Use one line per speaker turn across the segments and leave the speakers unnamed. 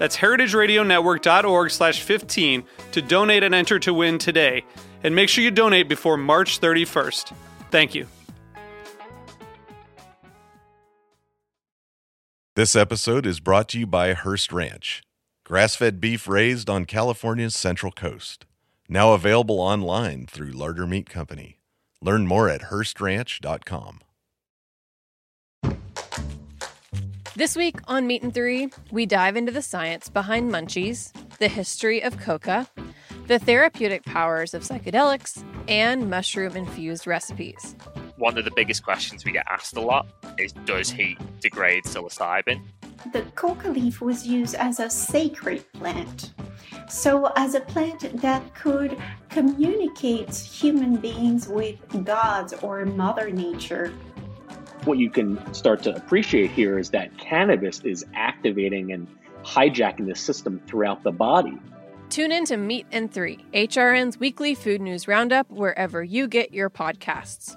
That's heritageradionetwork.org slash 15 to donate and enter to win today. And make sure you donate before March 31st. Thank you.
This episode is brought to you by Hearst Ranch, grass fed beef raised on California's Central Coast. Now available online through Larder Meat Company. Learn more at HearstRanch.com.
This week on Meat and Three, we dive into the science behind munchies, the history of coca, the therapeutic powers of psychedelics, and mushroom infused recipes.
One of the biggest questions we get asked a lot is Does heat degrade psilocybin?
The coca leaf was used as a sacred plant. So, as a plant that could communicate human beings with gods or Mother Nature
what you can start to appreciate here is that cannabis is activating and hijacking the system throughout the body.
Tune in to Meat and Three, HRN's weekly food news roundup, wherever you get your podcasts.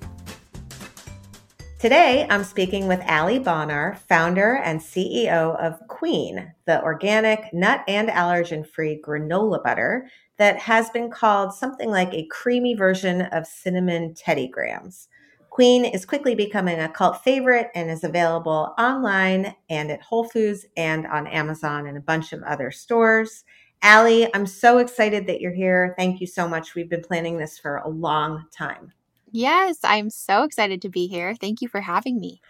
Today, I'm speaking with Ali Bonar, founder and CEO of Kween, the organic, nut and allergen free granola butter that has been called something like a creamy version of cinnamon Teddy Grahams. Kween is quickly becoming a cult favorite and is available online and at Whole Foods and on Amazon and a bunch of other stores. Ali, I'm so excited that you're here. Thank you so much. We've been planning this for a long time.
Yes, I'm so excited to be here. Thank you for having me.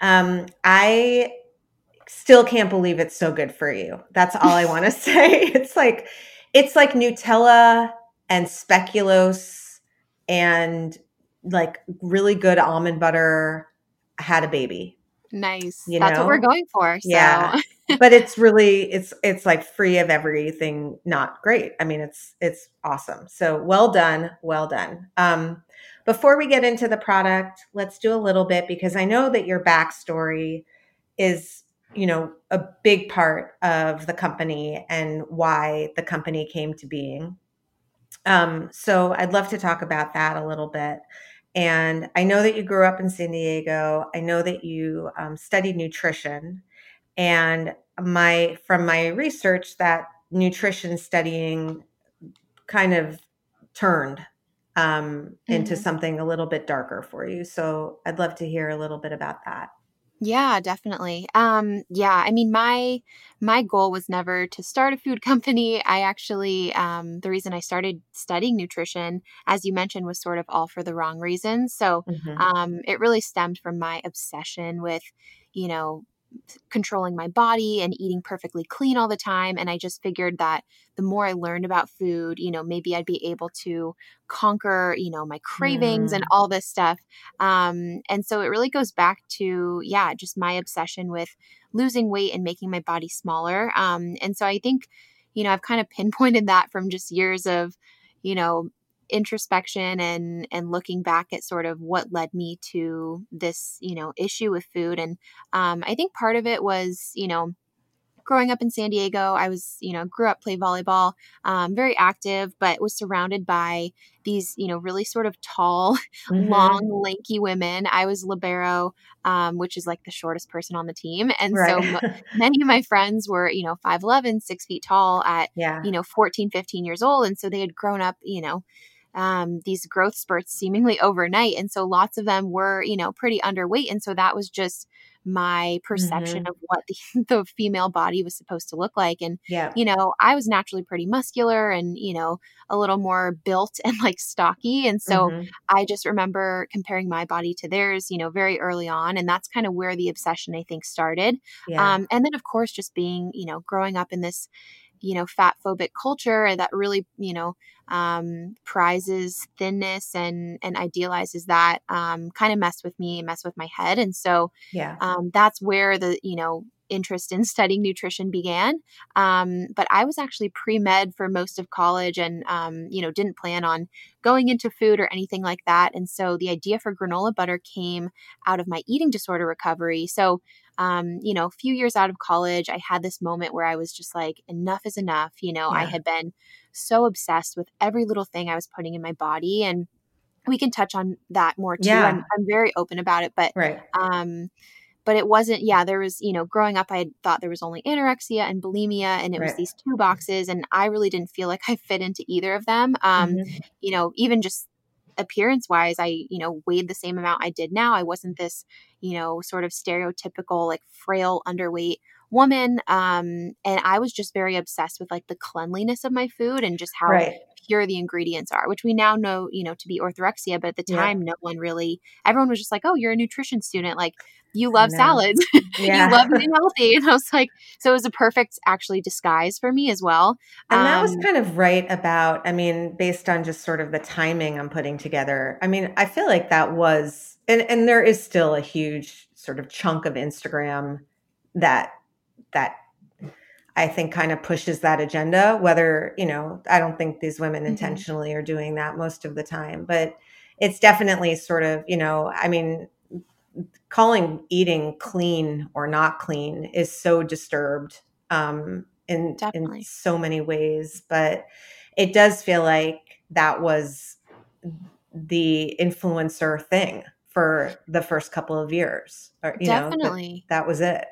Um, I still can't believe it's so good for you. That's all I want to say. It's like it's like Nutella and speculoos and like really good almond butter had a baby.
Nice. You That's know? what we're going for. So.
Yeah. but it's really it's it's like free of everything not great. I mean it's it's awesome. So well done, well done. Um before we get into the product, let's do a little bit because I know that your backstory is, you know, a big part of the company and why the company came to being. Um, so I'd love to talk about that a little bit. And I know that you grew up in San Diego. I know that you um, studied nutrition, and my from my research that nutrition studying kind of turned um, into mm-hmm. something a little bit darker for you. So I'd love to hear a little bit about that.
Yeah, definitely. Um, yeah, I mean, my my goal was never to start a food company. I actually, um, the reason I started studying nutrition, as you mentioned, was sort of all for the wrong reasons. So, mm-hmm. um, it really stemmed from my obsession with, you know, controlling my body and eating perfectly clean all the time. And I just figured that the more I learned about food, you know, maybe I'd be able to conquer, you know, my cravings mm. and all this stuff. Um, and so it really goes back to, yeah, just my obsession with losing weight and making my body smaller. Um, and so I think, you know, I've kind of pinpointed that from just years of, you know, introspection and and looking back at sort of what led me to this you know issue with food and um, i think part of it was you know growing up in San Diego, I was, you know, grew up, played volleyball, um, very active, but was surrounded by these, you know, really sort of tall, mm-hmm. long, lanky women. I was libero, um, which is like the shortest person on the team. And right. so m- many of my friends were, you know, 5'11, six feet tall at, yeah. you know, 14, 15 years old. And so they had grown up, you know, um, these growth spurts seemingly overnight. And so lots of them were, you know, pretty underweight. And so that was just my perception mm-hmm. of what the, the female body was supposed to look like. And, yeah. you know, I was naturally pretty muscular and, you know, a little more built and like stocky. And so mm-hmm. I just remember comparing my body to theirs, you know, very early on. And that's kind of where the obsession, I think, started. Yeah. Um, and then, of course, just being, you know, growing up in this, you know, fat phobic culture that really, you know, um, prizes thinness and and idealizes that um, kind of messed with me, messed with my head, and so yeah, um, that's where the you know interest in studying nutrition began. Um, but I was actually pre med for most of college, and um, you know didn't plan on going into food or anything like that. And so the idea for granola butter came out of my eating disorder recovery. So um, you know, a few years out of college, I had this moment where I was just like, enough is enough. You know, yeah. I had been so obsessed with every little thing I was putting in my body. And we can touch on that more too. Yeah. I'm, I'm very open about it, but, right. um, but it wasn't, yeah, there was, you know, growing up, I thought there was only anorexia and bulimia, and it right. was these two boxes. And I really didn't feel like I fit into either of them. Um, mm-hmm. You know, even just appearance wise, I, you know, weighed the same amount I did now. I wasn't this, you know, sort of stereotypical, like frail, underweight woman. Um, and I was just very obsessed with like the cleanliness of my food and just how right. Pure the ingredients are, which we now know, you know, to be orthorexia. But at the time, yeah. no one really, everyone was just like, oh, you're a nutrition student. Like, you love salads. Yeah. you love eating healthy. And I was like, so it was a perfect actually disguise for me as well.
And um, that was um, kind of right about, I mean, based on just sort of the timing I'm putting together. I mean, I feel like that was, and, and there is still a huge sort of chunk of Instagram that, that I think kind of pushes that agenda, whether, you know, I don't think these women mm-hmm. intentionally are doing that most of the time, but it's definitely sort of, you know, I mean, calling eating clean or not clean is so disturbed um, in in so many ways. But it does feel like that was the influencer thing for the first couple of years. Or, you
Definitely,
know, that, that was it.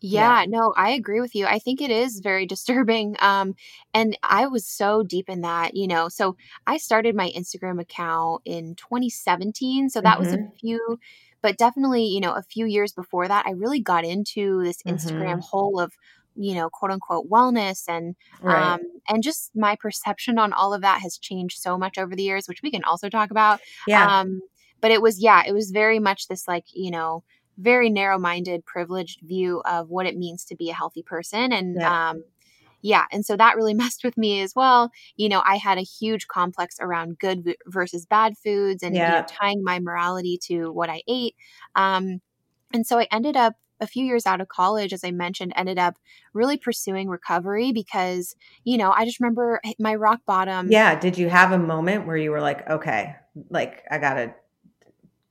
Yeah, yeah, no, I agree with you. I think it is very disturbing. Um, and I was so deep in that, you know. So I started my Instagram account in 2017. So that mm-hmm. was a mm-hmm. few but definitely, you know, a few years before that, I really got into this Instagram mm-hmm. hole of you know quote unquote wellness and right. um and just my perception on all of that has changed so much over the years which we can also talk about yeah um but it was yeah it was very much this like you know very narrow minded privileged view of what it means to be a healthy person and yeah. um yeah and so that really messed with me as well you know i had a huge complex around good versus bad foods and yeah. you know, tying my morality to what i ate um, and so i ended up a few years out of college as i mentioned ended up really pursuing recovery because you know i just remember my rock bottom
yeah did you have a moment where you were like okay like i gotta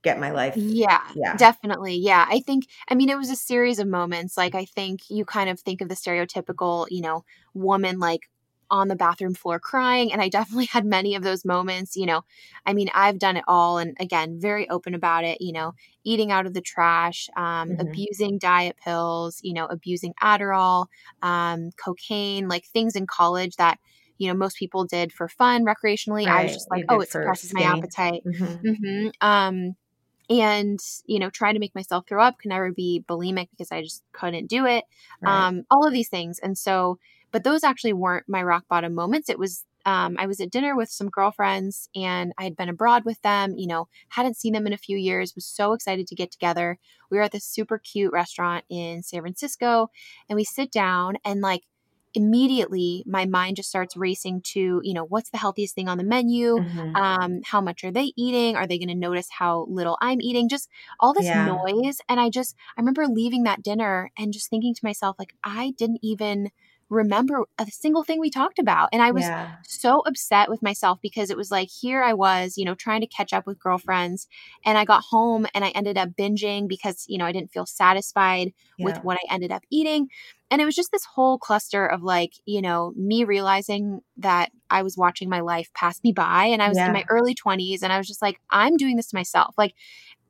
get my life.
Yeah, yeah, definitely. Yeah. I think, I mean, it was a series of moments. Like, I think you kind of think of the stereotypical, you know, woman like on the bathroom floor crying. And I definitely had many of those moments. You know, I mean, I've done it all. And again, very open about it, you know, eating out of the trash, um, mm-hmm. abusing diet pills, you know, abusing Adderall, um, cocaine, like things in college that, you know most people did for fun recreationally right. i was just like oh it suppresses my appetite mm-hmm. Mm-hmm. Um, and you know trying to make myself throw up can never be bulimic because i just couldn't do it right. um, all of these things. And so but those actually weren't my rock bottom moments. It was um, i was at dinner with some girlfriends and i had been abroad with them you know hadn't seen them in a few years was so excited to get together. We were at this super cute restaurant in san francisco and we sit down and like immediately my mind just starts racing to you know what's the healthiest thing on the menu mm-hmm. um how much are they eating are they going to notice how little i'm eating just all this yeah. noise and i just i remember leaving that dinner and just thinking to myself like i didn't even remember a single thing we talked about. And I was
Yeah.
so upset with myself because it was like, here I was, you know, trying to catch up with girlfriends. And I got home and I ended up binging because, you know, I didn't feel satisfied with what I ended up eating. And it was just this whole cluster of like, you know, me realizing that I was watching my life pass me by. And I was
Yeah.
in my early 20s and I was just like, I'm doing this to myself. Like,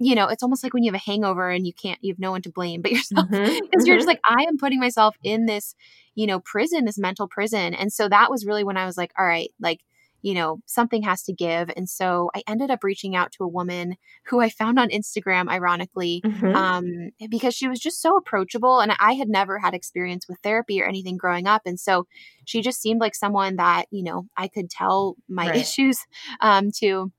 you know, it's almost like when you have a hangover and you can't, you have no one to blame but yourself. Because you're
mhm.
just like, I am putting myself in this, you know, prison, this mental prison. And so that was really when I was like, all right, like, you know, something has to give. And so I ended up reaching out to a woman who I found on Instagram, ironically,
Mhm.
um, because she was just so approachable. And I had never had experience with therapy or anything growing up. And so she just seemed like someone that, you know, I could tell my
Right.
issues um, to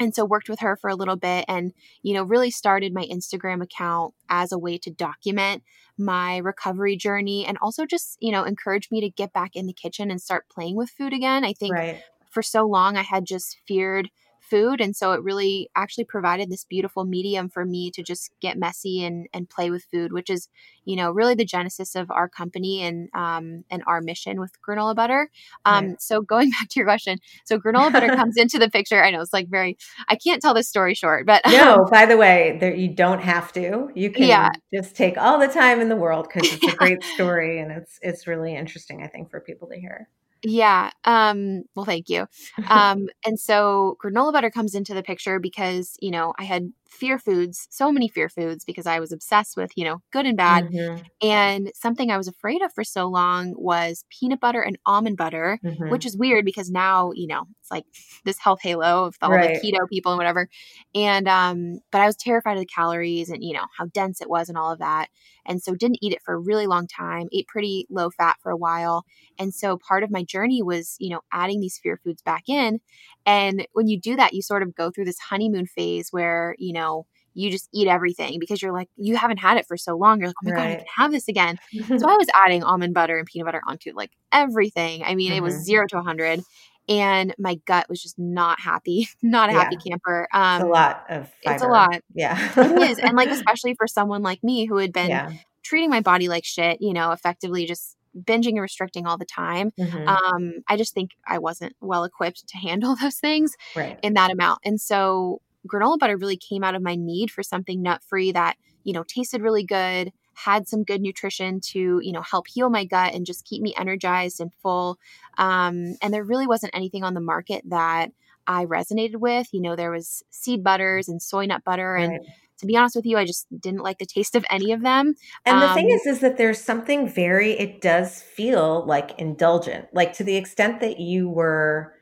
and so worked with her for a little bit and you know really started my instagram account as a way to document my recovery journey and also just you know encourage me to get back in the kitchen and start playing with food again i think
right.
for so long I had just feared food and so it really actually provided this beautiful medium for me to just get messy and and play with food which is you know really the genesis of our company and um and our mission with granola butter um
Right.
so going back to your question so granola butter comes into the picture i know it's like very i can't tell this story short but
No, by the way, there you don't have to. You can
Yeah.
just take all the time in the world because it's a great story and it's it's really interesting, I think, for people to hear.
Yeah. Um, well, thank you. Um, and so granola butter comes into the picture because, you know, I had fear foods, so many fear foods because I was obsessed with, you know, good and bad.
Mhm,
And something I was afraid of for so long was peanut butter and almond butter,
mhm.
which is weird because now, you know, it's like this health halo of all
Right.
the keto people and whatever. And um, but I was terrified of the calories and, you know, how dense it was and all of that. And so didn't eat it for a really long time, ate pretty low fat for a while. And so part of my journey was, you know, adding these fear foods back in. And when you do that, you sort of go through this honeymoon phase where, you know, you just eat everything because you're like, you haven't had it for so long. You're like, oh my God, I can have this again. So I was adding almond butter and peanut butter onto like everything. I mean, it was
Mhm.
zero to a 100. And my gut was just not happy, not a happy camper. Um,
it's a lot of fiber.
It's a lot.
Yeah.
It is. And like, especially for someone like me who had been
yeah.
treating my body like shit, you know, effectively just binging and restricting all the time.
Mhm,
Um, I just think I wasn't well equipped to handle those things
right.
in that amount. And so granola butter really came out of my need for something nut free that, you know, tasted really good, had some good nutrition to, you know, help heal my gut and just keep me energized and full. Um, and there really wasn't anything on the market that I resonated with. You know, there was seed butters and soy nut butter. And
Right.
To be honest with you, I just didn't like the taste of any of them.
And the thing
Um,
is, is that there's something very, it does feel like indulgent, like to the extent that you were,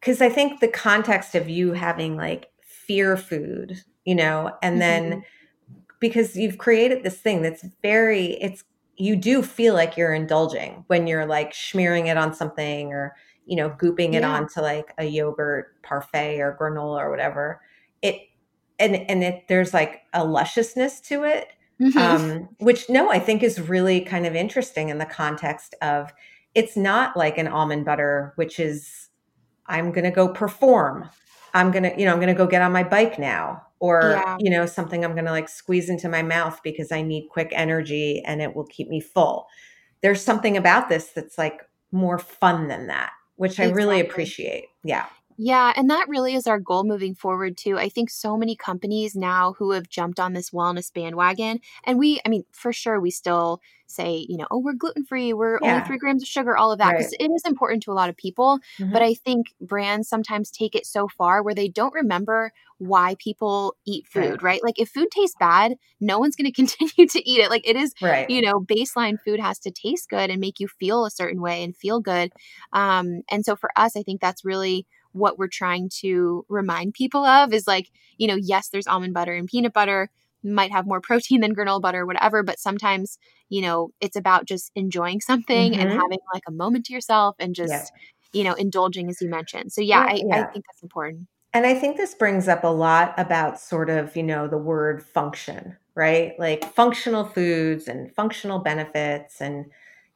because I think the context of you having like fear food, you know, and then because you've created this thing that's very, it's, you do feel like you're indulging when you're like smearing it on something or, you know, gooping it
Yeah.
onto like a yogurt parfait or granola or whatever. It, and, and it, there's like a lusciousness to it
Mhm.
um, which no, I think is really kind of interesting in the context of it's not like an almond butter, which is I'm going to go perform. I'm going to, you know, I'm going to go get on my bike now or,
Yeah.
you know, something I'm going to like squeeze into my mouth because I need quick energy and it will keep me full. There's something about this that's like more fun than that, which I really appreciate. Yeah.
Yeah, and that really is our goal moving forward too. I think so many companies now who have jumped on this wellness bandwagon, and we, I mean, for sure, we still say, you know, oh, we're gluten free, we're
Yeah.
only three grams of sugar, all of that, because it is important to a lot of people.
Mhm.
But I think brands sometimes take it so far where they don't remember why people eat food,
Right.
right? Like if food tastes bad, no one's going to continue to eat it. Like it is
right.
you know baseline food has to taste good and make you feel a certain way and feel good um, and so for us i think that's really what we're trying to remind people of is like you know yes there's almond butter and peanut butter might have more protein than granola butter whatever but sometimes you know it's about just enjoying something and
Mhm.
having like a moment to yourself and just
Yeah.
you know indulging as you mentioned so yeah, I,
yeah.
I think that's important
And I think this brings up a lot about sort of, you know, the word function, right? Like functional foods and functional benefits. And,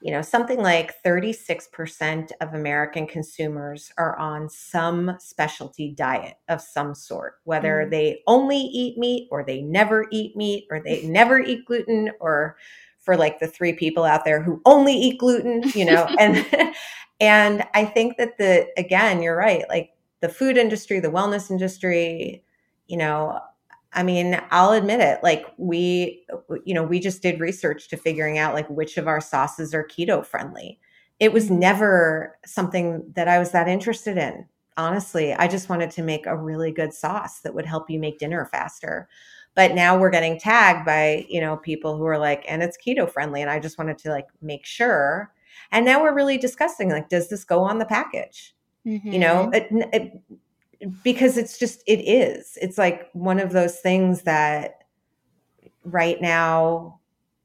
you know, something like 36% of American consumers are on some specialty diet of some sort, whether
Mm.
they only eat meat or they never eat meat or they never eat gluten or for like the three people out there who only eat gluten, you know, and and I think that the again, you're right, like the food industry, the wellness industry, you know, I mean, I'll admit it, like we you know, we just did research to figuring out like which of our sauces are keto friendly. It was mm-hmm. never something that I was that interested in. Honestly, I just wanted to make a really good sauce that would help you make dinner faster but now we're getting tagged by you know people who are like and it's keto friendly and i just wanted to like make sure and now we're really discussing like does this go on the package mm-hmm. you know mm-hmm. it, it, because it's just it is it's like one of those things that right now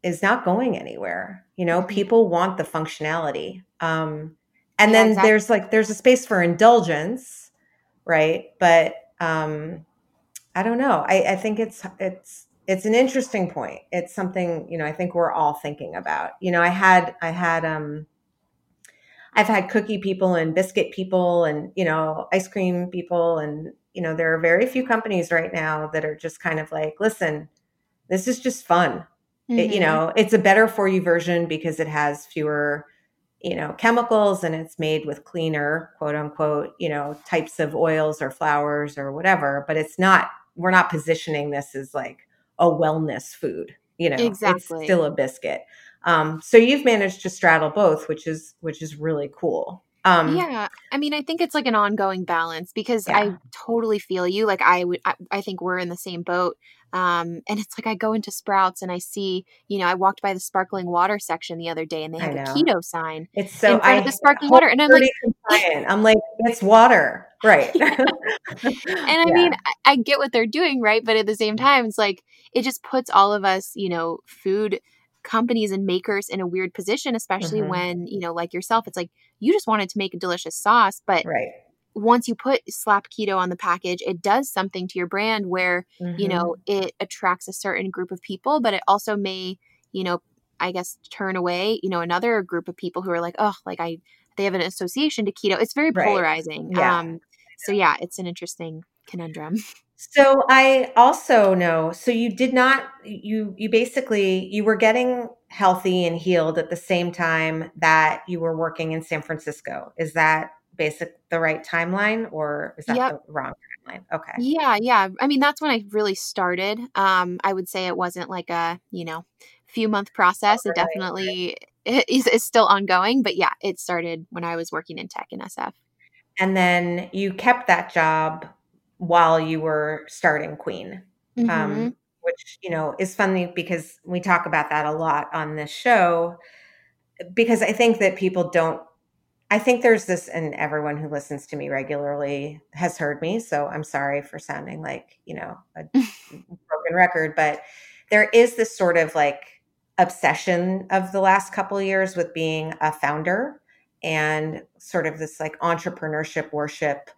is not going anywhere you know mm-hmm. people want the functionality um and yeah, then exactly. there's like there's a space for indulgence right but um I don't know. I, I think it's it's it's an interesting point. It's something you know. I think we're all thinking about. You know, I had I had um, I've had cookie people and biscuit people and you know ice cream people and you know there are very few companies right now that are just kind of like, listen, this is just fun. Mm-hmm. It, you mm-hmm. know, it's a better for you version because it has fewer you know chemicals and it's made with cleaner quote unquote you know types of oils or flours or whatever but it's not we're not positioning this as like a wellness food you know exactly. it's still a biscuit um, so you've managed to straddle both which is which is really cool
um, yeah, I mean, I think it's like an ongoing balance because yeah. I totally feel you. Like I would, I, I, think we're in the same boat. Um, and it's like I go into Sprouts and I see, you know, I walked by the sparkling water section the other day and they have a keto sign.
It's so in front I of the sparkling water, and I'm like, compliant. I'm like, it's water, right? and
I yeah. mean, I, I get what they're doing, right? But at the same time, it's like it just puts all of us, you know, food companies and makers in a weird position, especially mm-hmm. when, you know, like yourself, it's like you just wanted to make a delicious sauce, but
right.
once you put slap keto on the package, it does something to your brand where, mm-hmm. you know, mm-hmm. it attracts a certain group of people, but it also may, you know, I guess turn away, you know, another group of people who are like, oh, like I, they have an association to keto. It's very right. polarizing. Yeah. Um, so yeah, it's an interesting conundrum.
So I also know so you did not you you basically you were getting healthy and healed at the same time that you were working in San Francisco. Is that basic the right timeline or is that yep. the wrong timeline? Okay.
Yeah, yeah. I mean that's when I really started. Um I would say it wasn't like a, you know, few month process. It definitely is, is still ongoing, but yeah, it started when I was working in tech in SF.
And then you kept that job while you were starting Kween. Um, mm-hmm. Um, which you know is funny because we talk about that a lot on this show because I think that people don't I think there's this and everyone who listens to me regularly has heard me so I'm sorry for sounding like, you know, a broken record but there is this sort of like obsession of the last couple years with being a founder and sort of this like entrepreneurship worship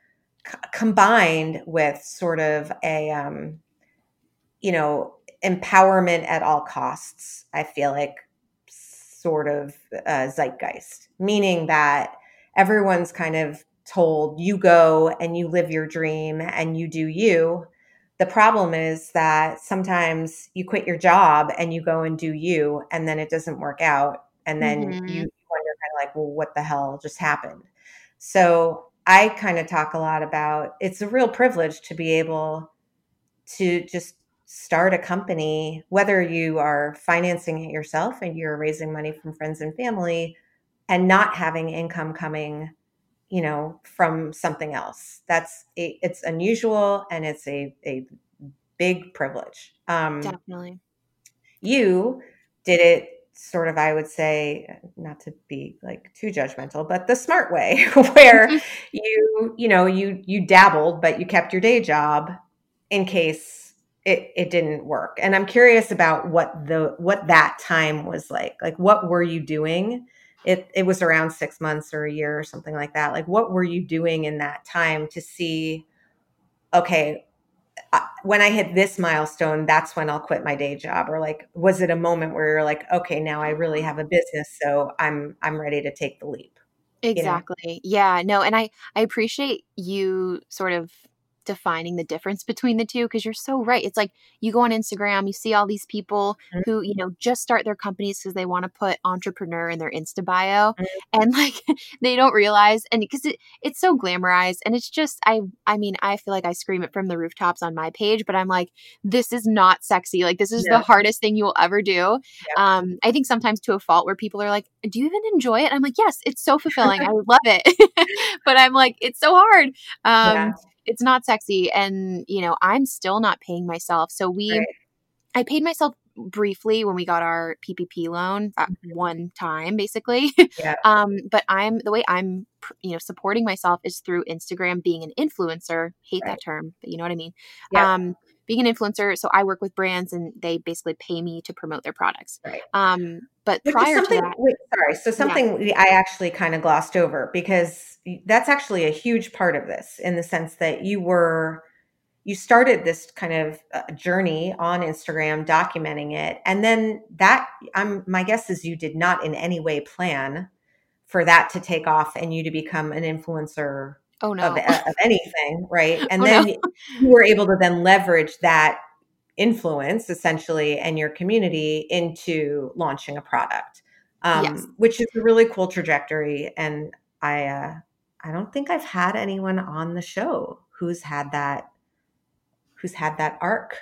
c- combined with sort of a um, you know empowerment at all costs i feel like sort of uh, zeitgeist. Meaning that everyone's kind of told you go and you live your dream and you do you. The problem is that sometimes you quit your job and you go and do you and then it doesn't work out and then mm-hmm. you wonder kind of like well what the hell just happened? So I kind of talk a lot about it's a real privilege to be able to just start a company, whether you are financing it yourself and you're raising money from friends and family and not having income coming, you know, from something else. That's a, it's unusual and it's a, a big privilege.
Um, Definitely.
You did it sort of i would say not to be like too judgmental but the smart way where mm-hmm. you you know you you dabbled but you kept your day job in case it it didn't work. And i'm curious about what the what that time was like. Like what were you doing? It it was around 6 months or a year or something like that. Like what were you doing in that time to see okay when I hit this milestone, that's when I'll quit my day job. Or like, was it a moment where you're like, okay, now I really have a business, so I'm I'm ready to take the leap.
Exactly. You know? Yeah. No, and I I appreciate you sort of defining the difference between the two because you're so right. It's like you go on Instagram, you see all these people mm-hmm. who, you know, just start their companies because they want to put entrepreneur in their Insta bio mm-hmm. and like they don't realize and because it, it's so glamorized and it's just I I mean, I feel like I scream it from the rooftops on my page, but I'm like this is not sexy. Like this is the hardest thing you will ever do. Yeah. Um I think sometimes to a fault where people are like, "Do you even enjoy it?" I'm like, "Yes, it's so fulfilling. I love it." but I'm like, "It's so hard." Um yeah it's not sexy and you know i'm still not paying myself so we right. i paid myself briefly when we got our ppp loan at mm-hmm. one time basically yeah. um but i'm the way i'm you know supporting myself is through instagram being an influencer hate right. that term but you know what i mean yeah. um being an influencer so i work with brands and they basically pay me to promote their products right. um but Which prior to that
wait, sorry so something yeah. i actually kind of glossed over because that's actually a huge part of this in the sense that you were you started this kind of uh, journey on Instagram documenting it and then that I'm my guess is you did not in any way plan for that to take off and you to become an influencer
oh, no.
of, of anything right and oh, then no. you were able to then leverage that influence essentially and your community into launching a product um, yes. which is a really cool trajectory and i uh, I don't think I've had anyone on the show who's had that who's had that arc.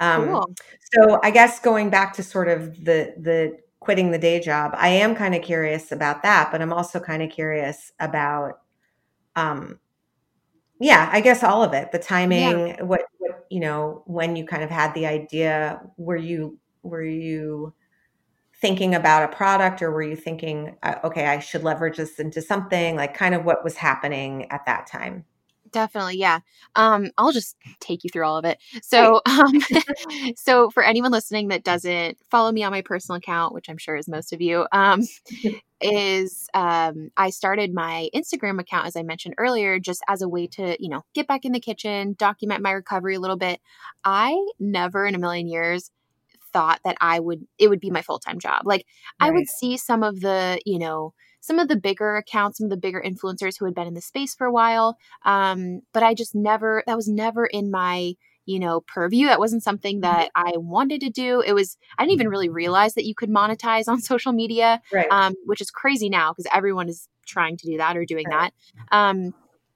Um, cool. So I guess going back to sort of the the quitting the day job, I am kind of curious about that, but I'm also kind of curious about, um, yeah, I guess all of it, the timing, yeah. what what you know, when you kind of had the idea, were you were you thinking about a product or were you thinking uh, okay i should leverage this into something like kind of what was happening at that time?
Definitely yeah. Um i'll just take you through all of it. So um so for anyone listening that doesn't follow me on my personal account which i'm sure is most of you um is um i started my instagram account as i mentioned earlier just as a way to you know get back in the kitchen document my recovery a little bit i never in a million years thought that I would it would be my full-time job. Like right. I would see some of the, you know, some of the bigger accounts, some of the bigger influencers who had been in the space for a while. Um, but I just never that was never in my you know purview that wasn't something mm-hmm. that i wanted to do it was i didn't even really realize that you could monetize on social media right. um, which is crazy now because everyone is trying to do that or doing right. that um,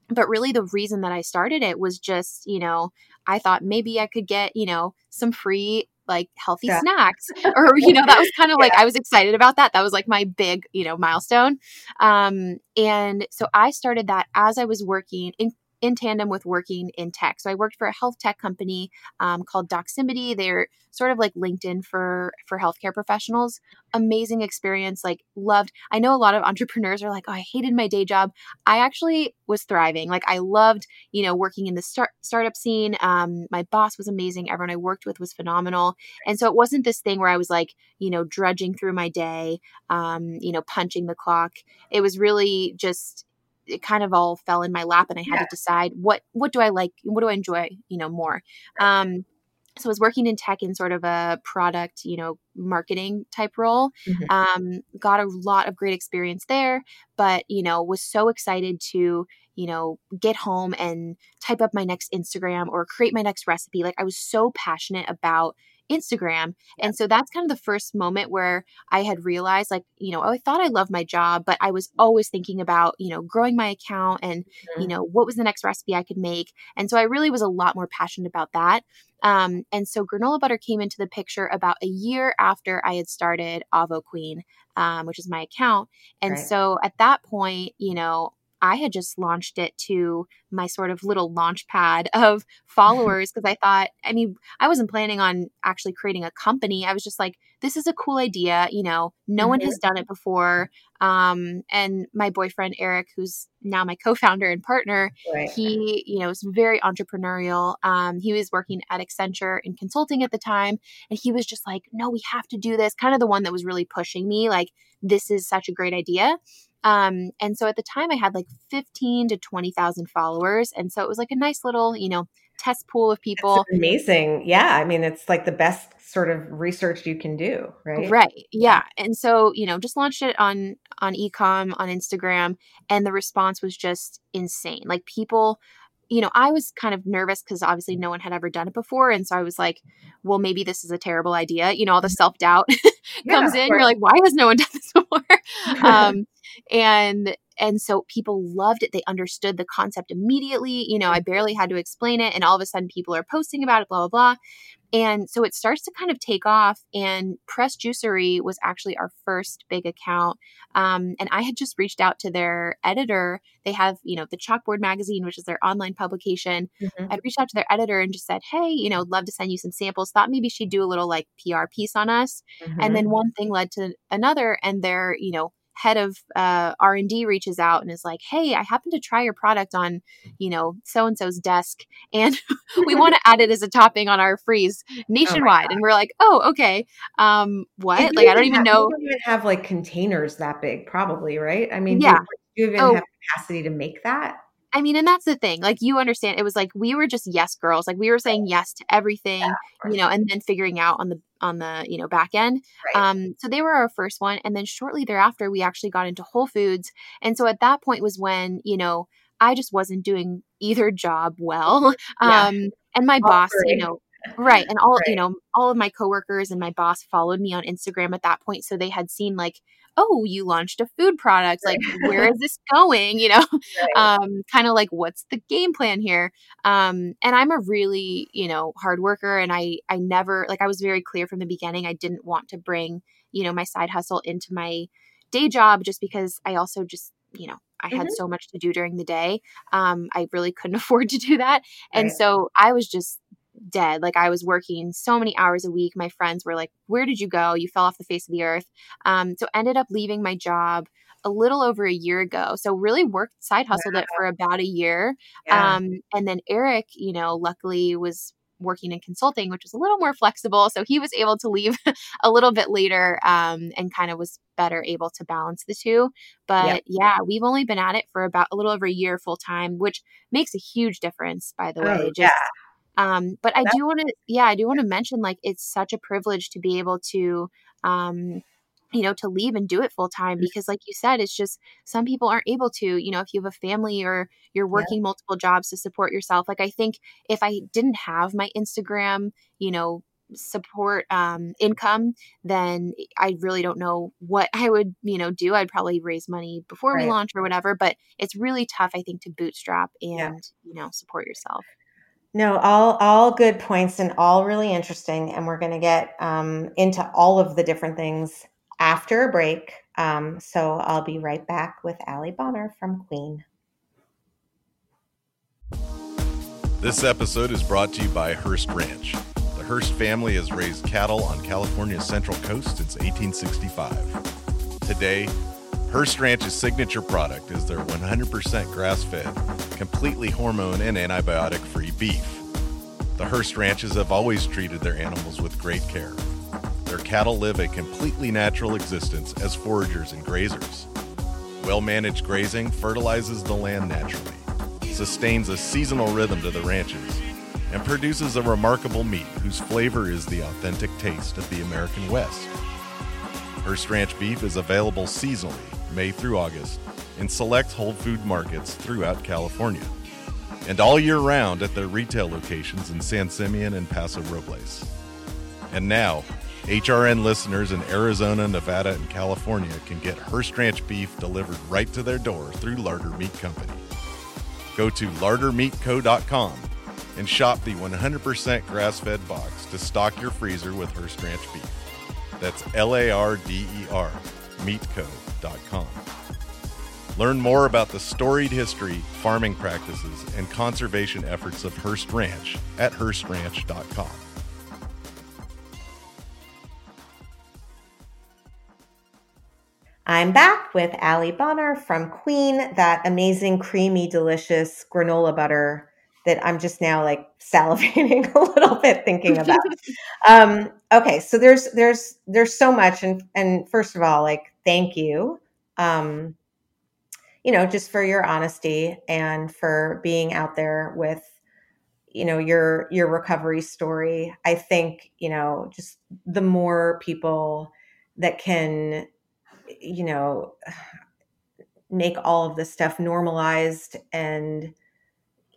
but really the reason that i started it was just you know i thought maybe i could get you know some free like healthy yeah. snacks or you know that was kind of like i was excited about that that was like my big you know milestone um and so i started that as i was working in in tandem with working in tech. So I worked for a health tech company um, called Doximity. They're sort of like LinkedIn for for healthcare professionals. Amazing experience. Like loved. I know a lot of entrepreneurs are like, oh, I hated my day job. I actually was thriving. Like I loved, you know, working in the start startup scene. Um, my boss was amazing. Everyone I worked with was phenomenal. And so it wasn't this thing where I was like, you know, drudging through my day, um, you know, punching the clock. It was really just it kind of all fell in my lap and I had yeah. to decide what what do I like what do I enjoy you know more um so I was working in tech in sort of a product, you know, marketing type role. Mm-hmm. Um, got a lot of great experience there, but you know, was so excited to you know get home and type up my next Instagram or create my next recipe. Like I was so passionate about Instagram. And so that's kind of the first moment where I had realized, like, you know, oh, I thought I loved my job, but I was always thinking about, you know, growing my account and, mm-hmm. you know, what was the next recipe I could make. And so I really was a lot more passionate about that. Um, and so granola butter came into the picture about a year after I had started Avo Queen, um, which is my account. And right. so at that point, you know, I had just launched it to my sort of little launch pad of followers because I thought, I mean, I wasn't planning on actually creating a company. I was just like, this is a cool idea. You know, no mm-hmm. one has mm-hmm. done it before. Um, and my boyfriend, Eric, who's now my co founder and partner, right. he, you know, is very entrepreneurial. Um, he was working at Accenture in consulting at the time. And he was just like, no, we have to do this. Kind of the one that was really pushing me, like, this is such a great idea. Um, and so at the time I had like 15 to 20,000 followers. And so it was like a nice little, you know, test pool of people.
amazing. Yeah. I mean, it's like the best sort of research you can do, right?
Right. Yeah. And so, you know, just launched it on on ecom on Instagram and the response was just insane. Like people you know, I was kind of nervous because obviously mm. no one had ever done it before. And so I was like, well, maybe this is a terrible idea. You know, all the mm. self doubt comes yeah, in. You're like, why has no one done this before? um, and and so people loved it they understood the concept immediately you know i mm. barely had to explain it and all of a sudden people are posting about it blah blah blah and so it starts to kind of take off. And Press Juicery was actually our first big account. Um, and I had just reached out to their editor. They have, you know, the Chalkboard Magazine, which is their online publication. Mm-hmm. I'd reached out to their editor and just said, hey, you know, love to send you some samples. Thought maybe she'd do a little like PR piece on us. Mm-hmm. And then one thing led to another. And they're, you know, head of uh, r&d reaches out and is like hey i happen to try your product on you know so and so's desk and we want to add it as a topping on our freeze oh nationwide. Oh and we're like oh okay. Um what? like i don't even
have,
know
don't even have like containers that big probably right? I mean yeah. do you, do you even oh. have capacity to make that
I mean, and that's the thing. Like you understand, it was like we were just yes girls. Like we were saying yes to everything, yeah, you know, and then figuring out on the on the you know back end. Right. Um, so they were our first one, and then shortly thereafter, we actually got into Whole Foods, and so at that point was when you know I just wasn't doing either job well. Yeah. Um, and my All boss, you know, right and all right. you know all of my coworkers and my boss followed me on instagram at that point so they had seen like oh you launched a food product like where is this going you know right. um kind of like what's the game plan here um and i'm a really you know hard worker and i i never like i was very clear from the beginning i didn't want to bring you know my side hustle into my day job just because i also just you know I had mm-hmm. so much to do during the day. Um, I really couldn't afford to do that. And right. so I was just dead. Like I was working so many hours a week. My friends were like, "Where did you go? You fell off the face of the earth." Um, so ended up leaving my job a little over a year ago. So really worked side hustled it for about a year. Yeah. Um, and then Eric, you know, luckily was working in consulting, which was a little more flexible. So he was able to leave a little bit later um, and kind of was better able to balance the two. But yeah, we've only been at it for about a little over a year full time, which makes a huge difference, by the way.
Oh, Just, yeah
um, but I do want to, yeah, I do want to mention like it's such a privilege to be able to, um, you know, to leave and do it full time mm. because, like you said, it's just some people aren't able to. You know, if you have a family or you're working yeah. multiple jobs to support yourself. Like, I think if I didn't have my Instagram, you know, support um, income, then I really don't know what I would, you know, do. I'd probably raise money before right. we launch or whatever. But it's really tough, I think, to bootstrap and yeah. you know support yourself.
No, all all good points and all really interesting. And we're going to get um, into all of the different things after a break. Um, so I'll be right back with Ali Bonar from Kween.
This episode is brought to you by Hearst Ranch. The Hearst family has raised cattle on California's Central Coast since 1865. Today, Hearst Ranch's signature product is their 100% grass fed, completely hormone and antibiotic free beef. The Hearst Ranches have always treated their animals with great care. Their cattle live a completely natural existence as foragers and grazers. Well managed grazing fertilizes the land naturally, sustains a seasonal rhythm to the ranches, and produces a remarkable meat whose flavor is the authentic taste of the American West. Hearst Ranch beef is available seasonally May through August, in select Whole Food markets throughout California, and all year round at their retail locations in San Simeon and Paso Robles. And now, HRN listeners in Arizona, Nevada, and California can get Hearst Ranch beef delivered right to their door through Larder Meat Company. Go to lardermeatco.com and shop the 100% grass fed box to stock your freezer with Hearst Ranch beef. That's L A R D E R, meatco.com. Learn more about the storied history, farming practices, and conservation efforts of Hearst Ranch at HearstRanch.com.
I'm back with Ali Bonar from Kween, that amazing, creamy, delicious granola butter that I'm just now like salivating a little bit thinking about. um, okay, so there's there's there's so much, and and first of all, like thank you, um, you know, just for your honesty and for being out there with you know your your recovery story. I think you know just the more people that can you know make all of this stuff normalized and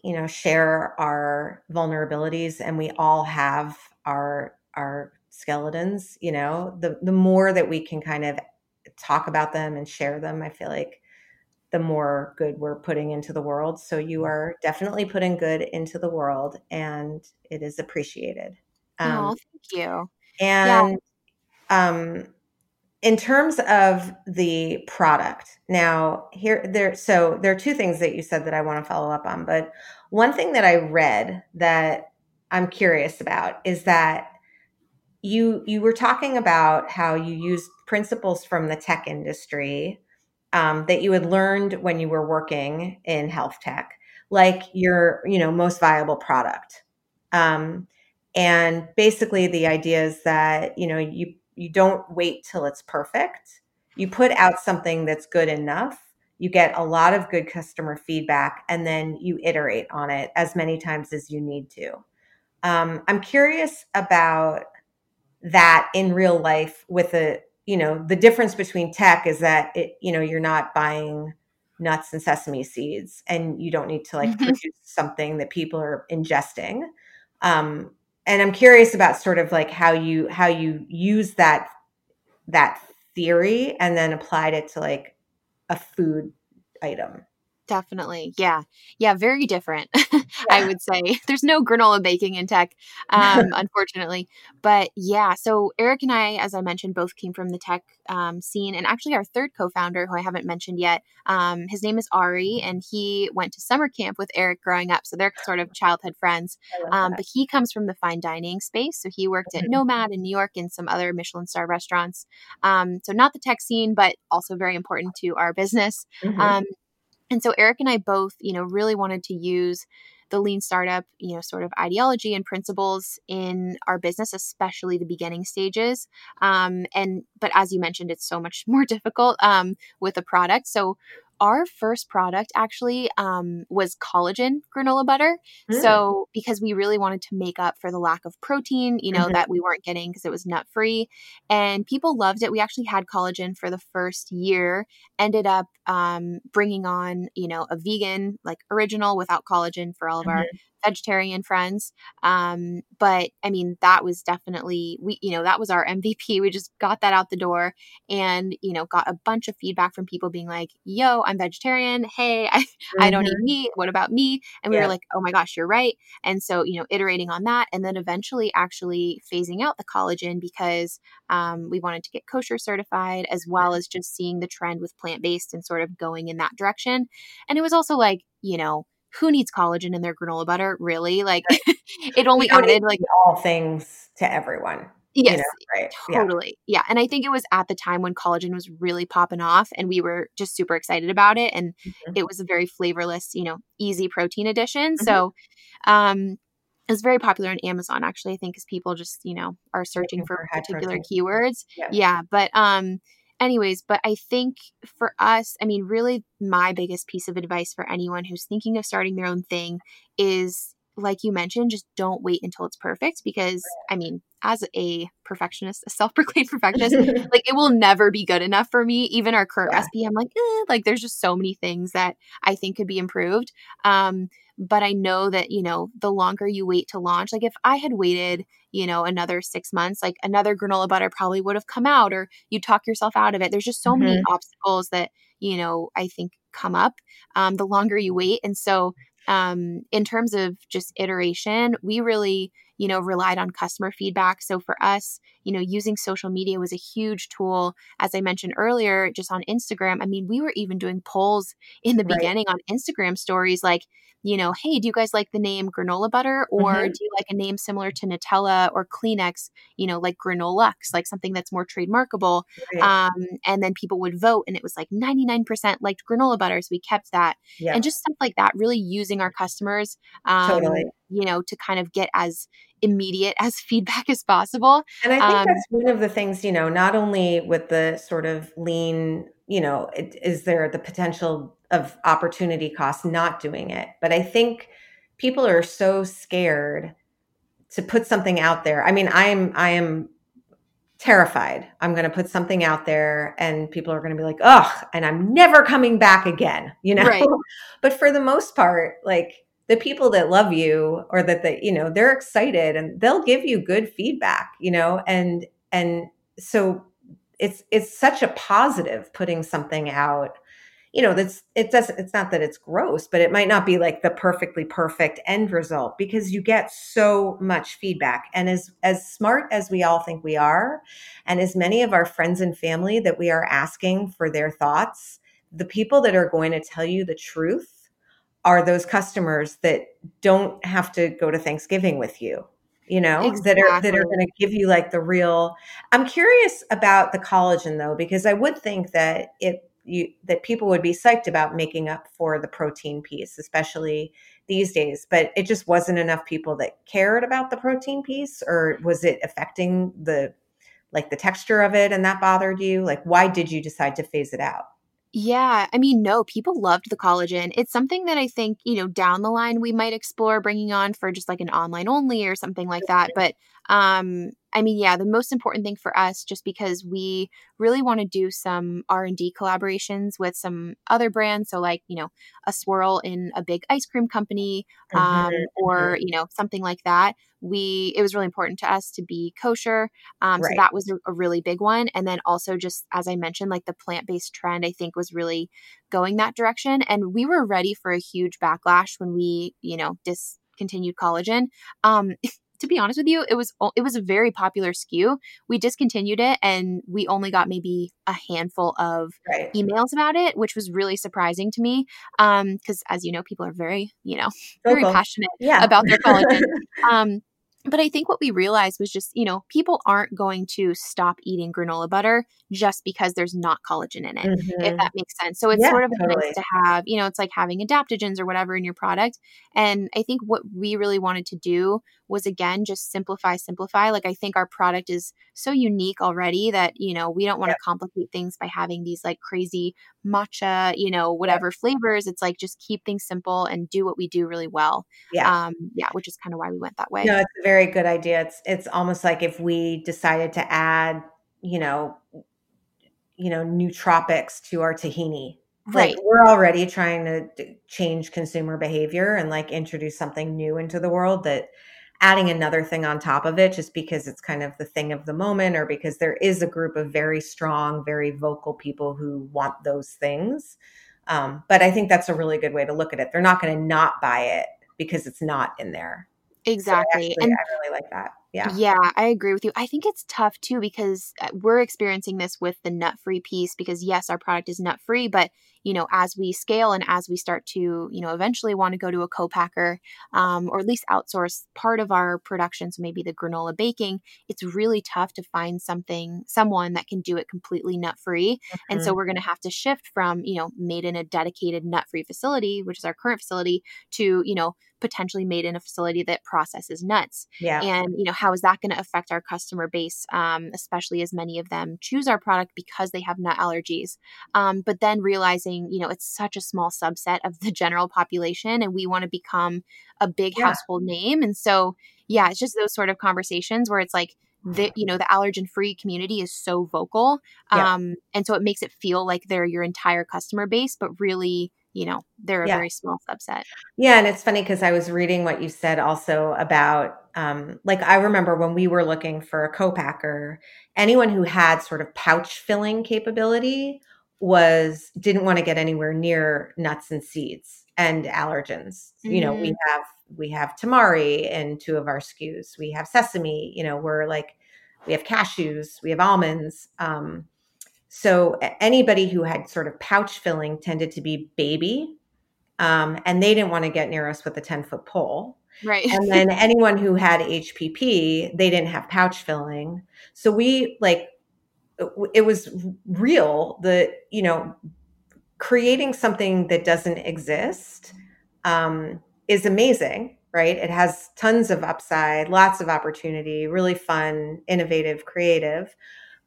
you know, share our vulnerabilities and we all have our our skeletons, you know, the the more that we can kind of talk about them and share them, I feel like the more good we're putting into the world. So you mm-hmm. are definitely putting good into the world and it is appreciated.
Um, oh, thank you.
And yeah. um in terms of the product now here there so there are two things that you said that i want to follow up on but one thing that i read that i'm curious about is that you you were talking about how you used principles from the tech industry um, that you had learned when you were working in health tech like your you know most viable product um, and basically the idea is that you know you you don't wait till it's perfect. You put out something that's good enough. You get a lot of good customer feedback, and then you iterate on it as many times as you need to. Um, I'm curious about that in real life with a you know the difference between tech is that it you know you're not buying nuts and sesame seeds and you don't need to like mm-hmm. produce something that people are ingesting um, and I'm curious about sort of like how you how you use that that theory and then applied it to like a food item.
Definitely. Yeah. Yeah. Very different, yeah. I would say. There's no granola baking in tech, um, unfortunately. But yeah. So Eric and I, as I mentioned, both came from the tech um, scene. And actually, our third co founder, who I haven't mentioned yet, um, his name is Ari, and he went to summer camp with Eric growing up. So they're sort of childhood friends. Um, but he comes from the fine dining space. So he worked mm-hmm. at Nomad in New York and some other Michelin star restaurants. Um, so not the tech scene, but also very important to our business. Mm-hmm. And so Eric and I both, you know, really wanted to use the lean startup, you know, sort of ideology and principles in our business, especially the beginning stages. Um, and but as you mentioned, it's so much more difficult um, with a product. So our first product actually um, was collagen granola butter. Mm. So, because we really wanted to make up for the lack of protein, you know, mm-hmm. that we weren't getting because it was nut free. And people loved it. We actually had collagen for the first year, ended up um, bringing on, you know, a vegan, like original without collagen for all of mm-hmm. our vegetarian friends. Um, but I mean, that was definitely we, you know, that was our MVP. We just got that out the door, and you know, got a bunch of feedback from people being like, "Yo, I'm vegetarian. Hey, I, mm-hmm. I don't eat mm-hmm. meat. What about me?" And we yeah. were like, "Oh my gosh, you're right." And so, you know, iterating on that, and then eventually actually phasing out the collagen because um, we wanted to get kosher certified, as well as just seeing the trend with plant based and sort of going in that direction. And it was also like, you know, who needs collagen in their granola butter? Really? Like it only added like
all things to everyone.
Yes, you know, right. Totally. Yeah. yeah. And I think it was at the time when collagen was really popping off and we were just super excited about it. And mm-hmm. it was a very flavorless, you know, easy protein addition. Mm-hmm. So um it was very popular on Amazon actually, I think, because people just, you know, are searching for, for particular protein. keywords. Yeah. yeah. But um anyways, but I think for us, I mean, really, my biggest piece of advice for anyone who's thinking of starting their own thing is like you mentioned, just don't wait until it's perfect because, I mean, as a perfectionist, a self-proclaimed perfectionist, like it will never be good enough for me. Even our current yeah. recipe, I'm like, eh, like there's just so many things that I think could be improved. Um, but I know that, you know, the longer you wait to launch, like if I had waited, you know, another six months, like another granola butter probably would have come out or you talk yourself out of it. There's just so mm-hmm. many obstacles that, you know, I think come up um, the longer you wait. And so, um, in terms of just iteration, we really, you know, relied on customer feedback. So for us, you know, using social media was a huge tool. As I mentioned earlier, just on Instagram, I mean, we were even doing polls in the right. beginning on Instagram stories like, you know, hey, do you guys like the name granola butter or mm-hmm. do you like a name similar to Nutella or Kleenex, you know, like Granolux, like something that's more trademarkable? Right. Um, and then people would vote and it was like 99% liked granola butter. So we kept that. Yeah. And just stuff like that, really using our customers, um, totally. you know, to kind of get as immediate as feedback as possible.
And I think um, that's one of the things, you know, not only with the sort of lean, you know, it, is there the potential of opportunity cost not doing it. But I think people are so scared to put something out there. I mean, I am I am terrified. I'm going to put something out there and people are going to be like, "Ugh," and I'm never coming back again, you know. Right. but for the most part, like the people that love you or that they, you know, they're excited and they'll give you good feedback, you know, and and so it's it's such a positive putting something out. You know that's it does it's not that it's gross but it might not be like the perfectly perfect end result because you get so much feedback. And as as smart as we all think we are and as many of our friends and family that we are asking for their thoughts the people that are going to tell you the truth are those customers that don't have to go to Thanksgiving with you you know exactly. that are that are going to give you like the real i'm curious about the collagen though because i would think that it you that people would be psyched about making up for the protein piece, especially these days. But it just wasn't enough people that cared about the protein piece, or was it affecting the like the texture of it and that bothered you? Like, why did you decide to phase it out?
Yeah, I mean, no, people loved the collagen. It's something that I think, you know, down the line we might explore bringing on for just like an online only or something like that. But um I mean, yeah, the most important thing for us, just because we really want to do some R and D collaborations with some other brands. So, like you know, a swirl in a big ice cream company, um, mm-hmm. or you know, something like that. We it was really important to us to be kosher. Um, right. So that was a, a really big one. And then also, just as I mentioned, like the plant based trend, I think was really going that direction. And we were ready for a huge backlash when we, you know, discontinued collagen. Um, to be honest with you, it was it was a very popular SKU. We discontinued it, and we only got maybe a handful of right. emails about it, which was really surprising to me. Um, because as you know, people are very you know very passionate yeah. about their collagen. um, but I think what we realized was just, you know, people aren't going to stop eating granola butter just because there's not collagen in it, mm-hmm. if that makes sense. So it's yeah, sort of totally. nice to have, you know, it's like having adaptogens or whatever in your product. And I think what we really wanted to do was again just simplify, simplify. Like I think our product is so unique already that, you know, we don't want to complicate things by having these like crazy matcha, you know, whatever flavors. It's like just keep things simple and do what we do really well. Yeah. Um, yeah, which is kind of why we went that way.
No, it's a very good idea. It's it's almost like if we decided to add, you know, you know, nootropics to our tahini. Right. Like we're already trying to change consumer behavior and like introduce something new into the world that adding another thing on top of it just because it's kind of the thing of the moment or because there is a group of very strong, very vocal people who want those things. Um, but I think that's a really good way to look at it. They're not going to not buy it because it's not in there.
Exactly.
So actually, and I really like that. Yeah.
Yeah, I agree with you. I think it's tough too because uh, we're experiencing this with the nut free piece because, yes, our product is nut free, but you know, as we scale and as we start to, you know, eventually want to go to a co-packer um, or at least outsource part of our production, so maybe the granola baking, it's really tough to find something, someone that can do it completely nut free. Mm-hmm. And so mm-hmm. we're going to have to shift from, you know, made in a dedicated nut free facility, which is our current facility, to, you know, potentially made in a facility that processes nuts. Yeah. And, you know, how is that going to affect our customer base, um, especially as many of them choose our product because they have nut allergies? Um, but then realizing, you know, it's such a small subset of the general population and we want to become a big yeah. household name. And so, yeah, it's just those sort of conversations where it's like, the you know the allergen free community is so vocal yeah. um and so it makes it feel like they're your entire customer base but really you know they're a yeah. very small subset
yeah and it's funny because i was reading what you said also about um, like i remember when we were looking for a co-packer anyone who had sort of pouch filling capability was didn't want to get anywhere near nuts and seeds and allergens mm-hmm. you know we mm-hmm. have we have tamari in two of our skus we have sesame you know we're like we have cashews we have almonds um, so anybody who had sort of pouch filling tended to be baby, um, and they didn't want to get near us with a 10 foot pole.
Right.
and then anyone who had HPP, they didn't have pouch filling. So we like, it was real. The, you know, creating something that doesn't exist um, is amazing, right? It has tons of upside, lots of opportunity, really fun, innovative, creative.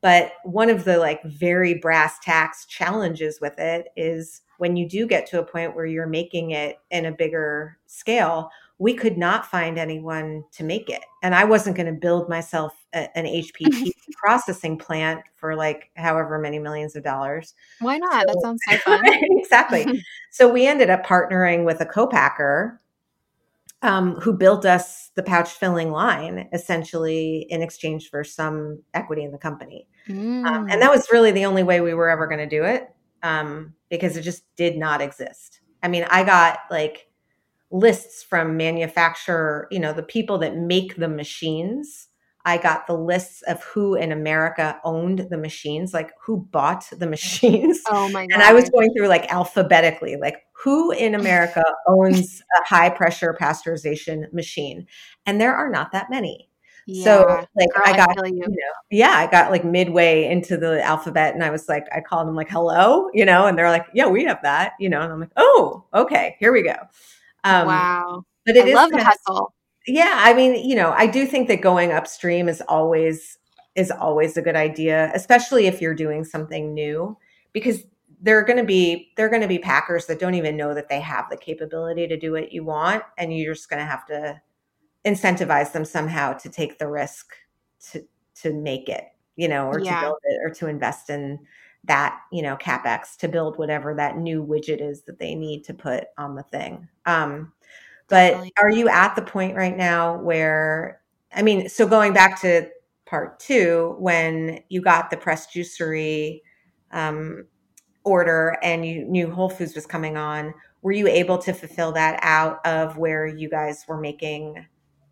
But one of the like very brass tacks challenges with it is when you do get to a point where you're making it in a bigger scale, we could not find anyone to make it. And I wasn't going to build myself a, an HPP processing plant for like however many millions of dollars.
Why not? So, that sounds so fun.
exactly. so we ended up partnering with a co-packer um, who built us the pouch filling line essentially in exchange for some equity in the company.
Mm.
Um, and that was really the only way we were ever going to do it um, because it just did not exist. I mean, I got like lists from manufacturer, you know, the people that make the machines. I got the lists of who in America owned the machines, like who bought the machines.
oh my god!
And I was going through like alphabetically, like who in America owns a high pressure pasteurization machine? And there are not that many.
Yeah.
So
like
I
I
got
feel you.
you know yeah I got like midway into the alphabet and I was like I called them like hello you know and they're like yeah we have that you know and I'm like oh okay here we go um
wow.
but it
I
is
love the hustle.
yeah I mean you know I do think that going upstream is always is always a good idea especially if you're doing something new because there are going to be there are going to be packers that don't even know that they have the capability to do what you want and you're just going to have to incentivize them somehow to take the risk to to make it you know or
Yeah.
to build it or to invest in that you know capex to build whatever that new widget is that they need to put on the thing um but
Definitely.
are you at the point right now where i mean so going back to part two when you got the pressed juicery um, order and you knew whole foods was coming on were you able to fulfill that out of where you guys were making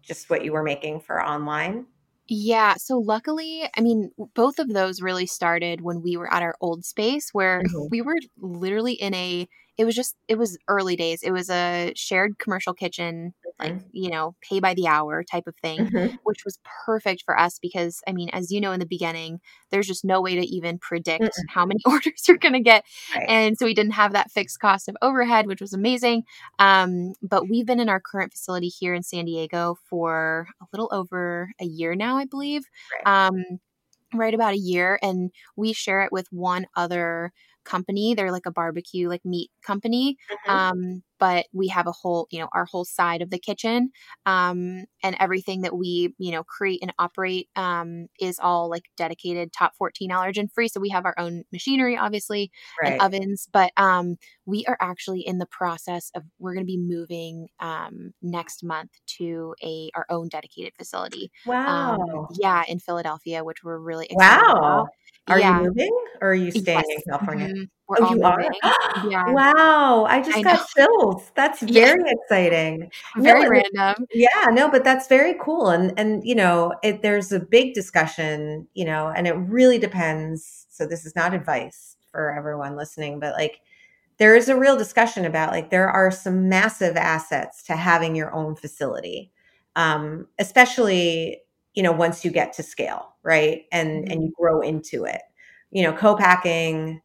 just what you were making for online
Yeah. So luckily, I mean, both of those really started when we were at our old space where
Mhm.
we were literally in a, it was just, it was early days. It was a shared commercial kitchen, like, you know, pay by the hour type of thing,
Mhm.
which was perfect for us because, I mean, as you know, in the beginning, there's just no way to even predict
Mm-mm.
how many orders you're going to get.
Right.
And so we didn't have that fixed cost of overhead, which was amazing. Um, but we've been in our current facility here in San Diego for a little over a year now, I believe.
Right.
Um, right about a year, and we share it with one other company. They're like a barbecue, like meat company.
Mhm.
Um, but we have a whole, you know, our whole side of the kitchen, um, and everything that we, you know, create and operate um, is all like dedicated top 14 allergen free. So we have our own machinery, obviously,
right
and ovens but um we are actually in the process of we're going to be moving um next month to a our own dedicated facility
wow
um yeah in philadelphia which we're really excited
wow
about.
are
yeah.
you moving or are you staying in
Yes.
california
Mhm. We're
oh you are?
yeah.
Wow i just
I
got
know.
chills. That's
Yeah.
very exciting.
Very
No,
random.
yeah no but that's very cool and and you know it there's a big discussion you know and it really depends so this is not advice for everyone listening but like there is a real discussion about like there are some massive assets to having your own facility um especially you know once you get to scale right and and you grow into it. You know co-packing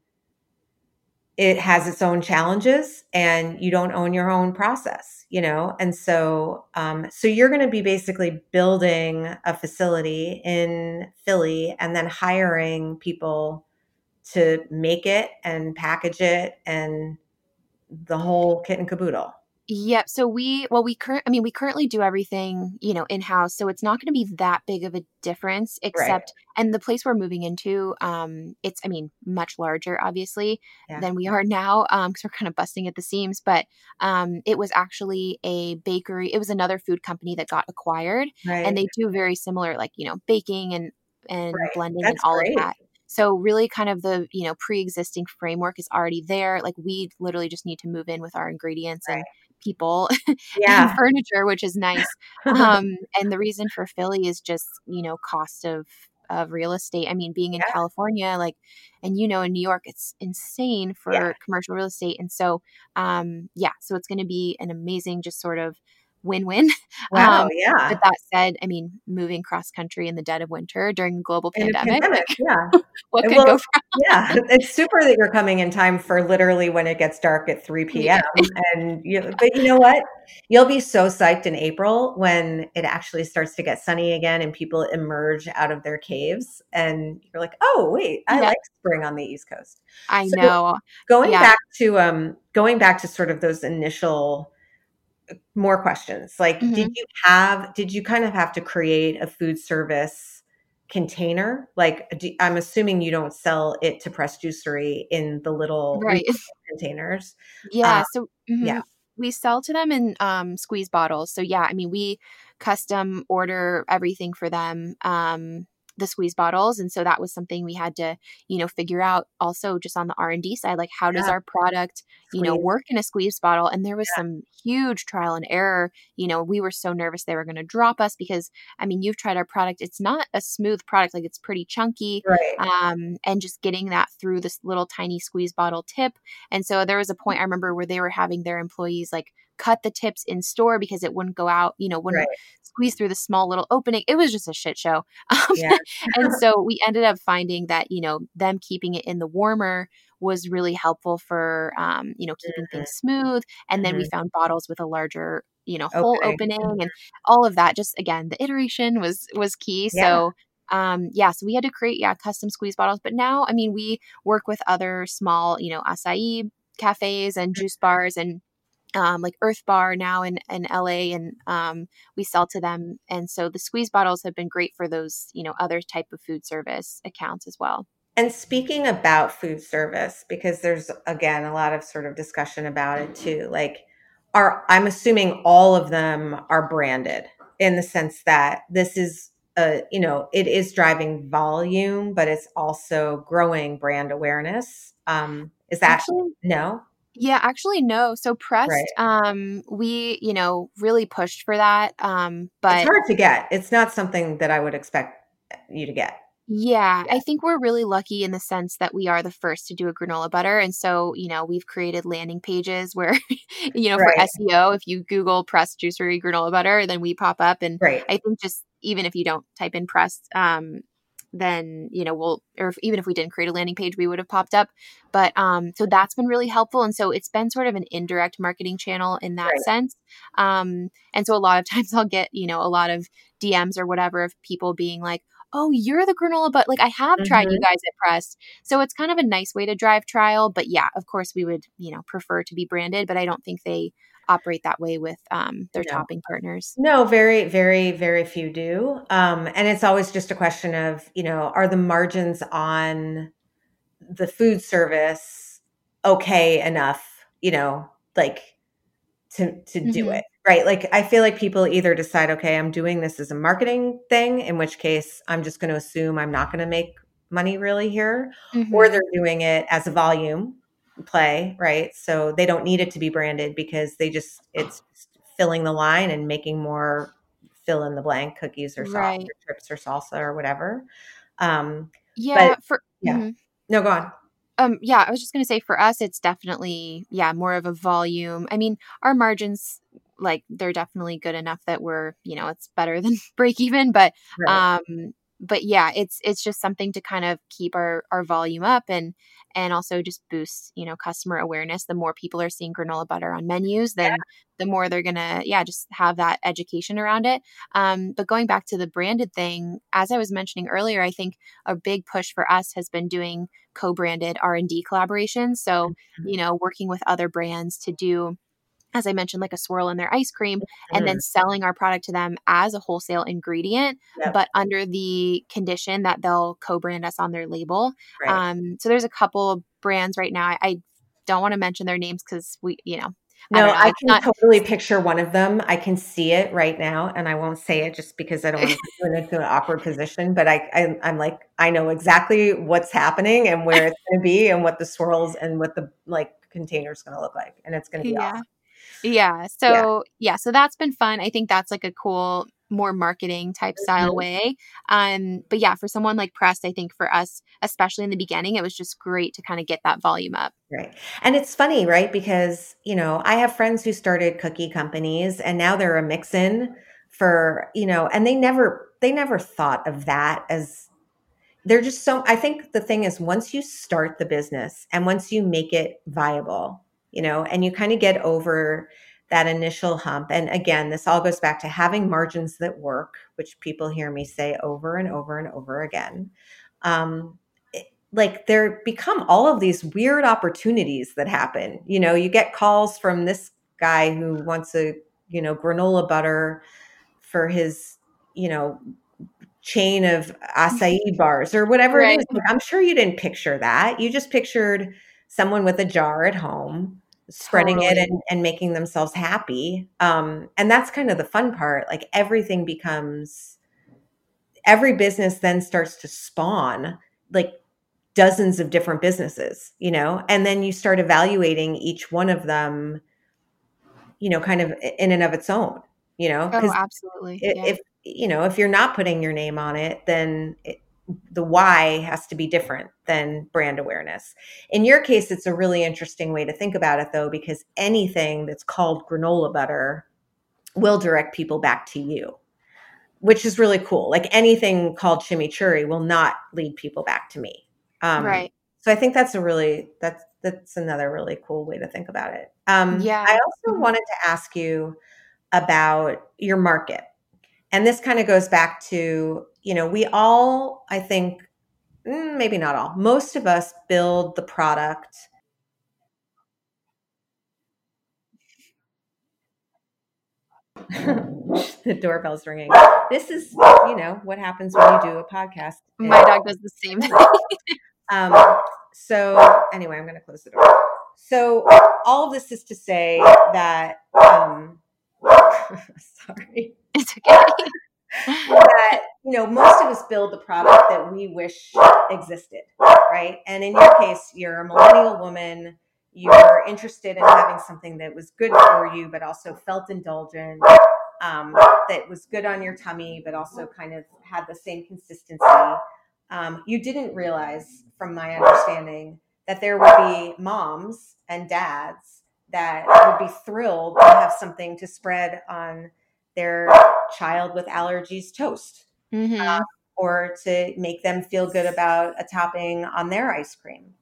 it has its own challenges and you don't own your own process you know? And so um, so you're going to be basically building a facility in philly and then hiring people to make it and package it and the whole kit and caboodle
Yep. So we, well, we current, I mean, we currently do everything, you know, in house. So it's not going to be that big of a difference, except, and the place we're moving into, um, it's, I mean, much larger, obviously,
Yeah.
than we are now, um, because we're kind of busting at the seams. But, um, it was actually a bakery. It was another food company that got acquired,
right
and they do very similar, like you know, baking and and
Right.
blending and all
great.
of that. So really kind of the, you know, pre-existing framework is already there. Like we literally just need to move in with our ingredients and
Right.
People
yeah
and furniture, which is nice. Um, and the reason for Philly is just, you know, cost of of real estate. I mean, being in
Yeah.
California, like, and you know, in New York, it's insane for
Yeah.
commercial real estate. And so, um, yeah, so it's going to be an amazing, just sort of win-win.
wow
Um,
yeah
But that said, I mean, moving cross country in the dead of winter during a global pandemic,
pandemic, yeah
what could
will-
go wrong?
yeah it's super that you're coming in time for literally when it gets dark at 3 p.m and you but you know what you'll be so psyched in april when it actually starts to get sunny again and people emerge out of their caves and you're like oh wait i
Yeah.
like spring on the east coast
I
So-
know.
going
Yeah.
back to um going back to sort of those initial more questions like
Mm-hmm.
did you have did you kind of have to create a food service container like do, i'm assuming you don't sell it to pressed juicery in the little
Right.
containers
Yeah.
Uh,
so, mhm.
yeah.
we sell to them in um, squeeze bottles. So yeah, I mean we custom order everything for them. Um, the squeeze bottles and so that was something we had to you know figure out also just on the r&d side like how does our product you know work in a squeeze bottle and there was yeah. some huge trial and error you know we were so nervous they were going to drop us because i mean you've tried our product it's not a smooth product like it's pretty chunky
right.
um, and just getting that through this little tiny squeeze bottle tip and so there was a point i remember where they were having their employees like cut the tips in store because it wouldn't go out, you know, wouldn't right. Squeeze through the small little opening. It was just a shit show. Um, yeah. and so we ended up finding that, you know, them keeping it in the warmer was really helpful for, um, you know, keeping mm-hmm. things smooth. And then mm-hmm. we found bottles with a larger, you know, hole okay. opening and all of that. Just again, the iteration was was key. Yeah. So um, yeah, so we had to create yeah custom squeeze bottles. But now, I mean, we work with other small, you know, acai cafes and juice bars and um, like Earth Bar now in, in LA, and um, we sell to them. And so the squeeze bottles have been great for those, you know, other type of food service accounts as well.
And speaking about food service, because there's again a lot of sort of discussion about it too. Like, are I'm assuming all of them are branded in the sense that this is a you know it is driving volume, but it's also growing brand awareness. Um, is that Actually, no?
Yeah, actually no. So pressed right. um we, you know, really pushed for that. Um but
It's hard to get. It's not something that I would expect you to get.
Yeah, yeah, I think we're really lucky in the sense that we are the first to do a granola butter. And so, you know, we've created landing pages where, you know, right. for SEO, if you Google pressed juicery granola butter, then we pop up. And
right.
I think just even if you don't type in pressed, um, then you know we'll or if, even if we didn't create a landing page we would have popped up but um so that's been really helpful and so it's been sort of an indirect marketing channel in that right. sense um and so a lot of times i'll get you know a lot of dms or whatever of people being like oh you're the granola but like i have mm-hmm. tried you mm-hmm. guys at pressed so it's kind of a nice way to drive trial but yeah of course we would you know prefer to be branded but i don't think they operate that way with um, their no. topping partners.
No, very, very, very few do. Um, and it's always just a question of, you know, are the margins on the food service okay enough, you know, like to to mm-hmm. do it right like i feel like people either decide okay i'm doing this as a marketing thing in which case i'm just going to assume i'm not going to make money really here mm-hmm. or they're doing it as a volume play, right? So they don't need it to be branded because they just it's filling the line and making more fill in the blank cookies or sauce right. or chips or salsa or whatever. Um,
yeah, but, for
yeah. Mm-hmm. No, go on.
Um, yeah, I was just going to say for us, it's definitely yeah more of a volume. I mean, our margins like they're definitely good enough that we're you know it's better than break even, but right. um, but yeah, it's it's just something to kind of keep our our volume up and and also just boost you know customer awareness the more people are seeing granola butter on menus then yeah. the more they're gonna yeah just have that education around it um, but going back to the branded thing as i was mentioning earlier i think a big push for us has been doing co-branded r&d collaborations so mm-hmm. you know working with other brands to do as I mentioned, like a swirl in their ice cream, mm-hmm. and then mm-hmm. selling our product to them as a wholesale ingredient, yep. but under the condition that they'll co brand us on their label. Right. Um, so there's a couple brands right now. I, I don't want to mention their names because we, you know,
no, I, I can not- totally picture one of them. I can see it right now, and I won't say it just because I don't want to put it into an awkward position. But I, I, am like, I know exactly what's happening and where it's going to be, and what the swirls and what the like container is going to look like, and it's going to be yeah. awesome.
Yeah. So yeah. yeah, so that's been fun. I think that's like a cool more marketing type style mm-hmm. way. Um, but yeah, for someone like Press, I think for us, especially in the beginning, it was just great to kind of get that volume up.
Right. And it's funny, right? Because, you know, I have friends who started cookie companies and now they're a mix in for, you know, and they never they never thought of that as they're just so I think the thing is once you start the business and once you make it viable, you know, and you kind of get over that initial hump. And again, this all goes back to having margins that work, which people hear me say over and over and over again. Um, like there become all of these weird opportunities that happen. You know, you get calls from this guy who wants a, you know, granola butter for his, you know, chain of acai bars or whatever right. it is. I'm sure you didn't picture that. You just pictured someone with a jar at home spreading
Totally.
it and, and making themselves happy. Um, and that's kind of the fun part. Like everything becomes, every business then starts to spawn like dozens of different businesses, you know, and then you start evaluating each one of them, you know, kind of in and of its own, you know,
Oh, absolutely. yeah.
if you know if you're not putting your name on it then it, the why has to be different than brand awareness in your case it's a really interesting way to think about it though because anything that's called granola butter will direct people back to you which is really cool like anything called chimichurri will not lead people back to me um,
right.
so i think that's a really that's that's another really cool way to think about it um,
Yeah.
i also
Mhm.
wanted to ask you about your market and this kind of goes back to you know we all i think mm, maybe not all most of us build the product the doorbell's ringing this is you know what happens when you do a podcast
My dog does the same thing.
um, so anyway, I'm going to close the door. So all of this is to say that, um, sorry,
it's okay.
That you know most of us build the product that we wish existed, right? And in your case, you're a millennial woman. You're interested in having something that was good for you, but also felt indulgent. Um, that was good on your tummy, but also kind of had the same consistency. Um, you didn't realize, from my understanding, that there would be moms and dads that would be thrilled to have something to spread on their child with allergies toast
Mhm.
or to make them feel good about a topping on their ice cream.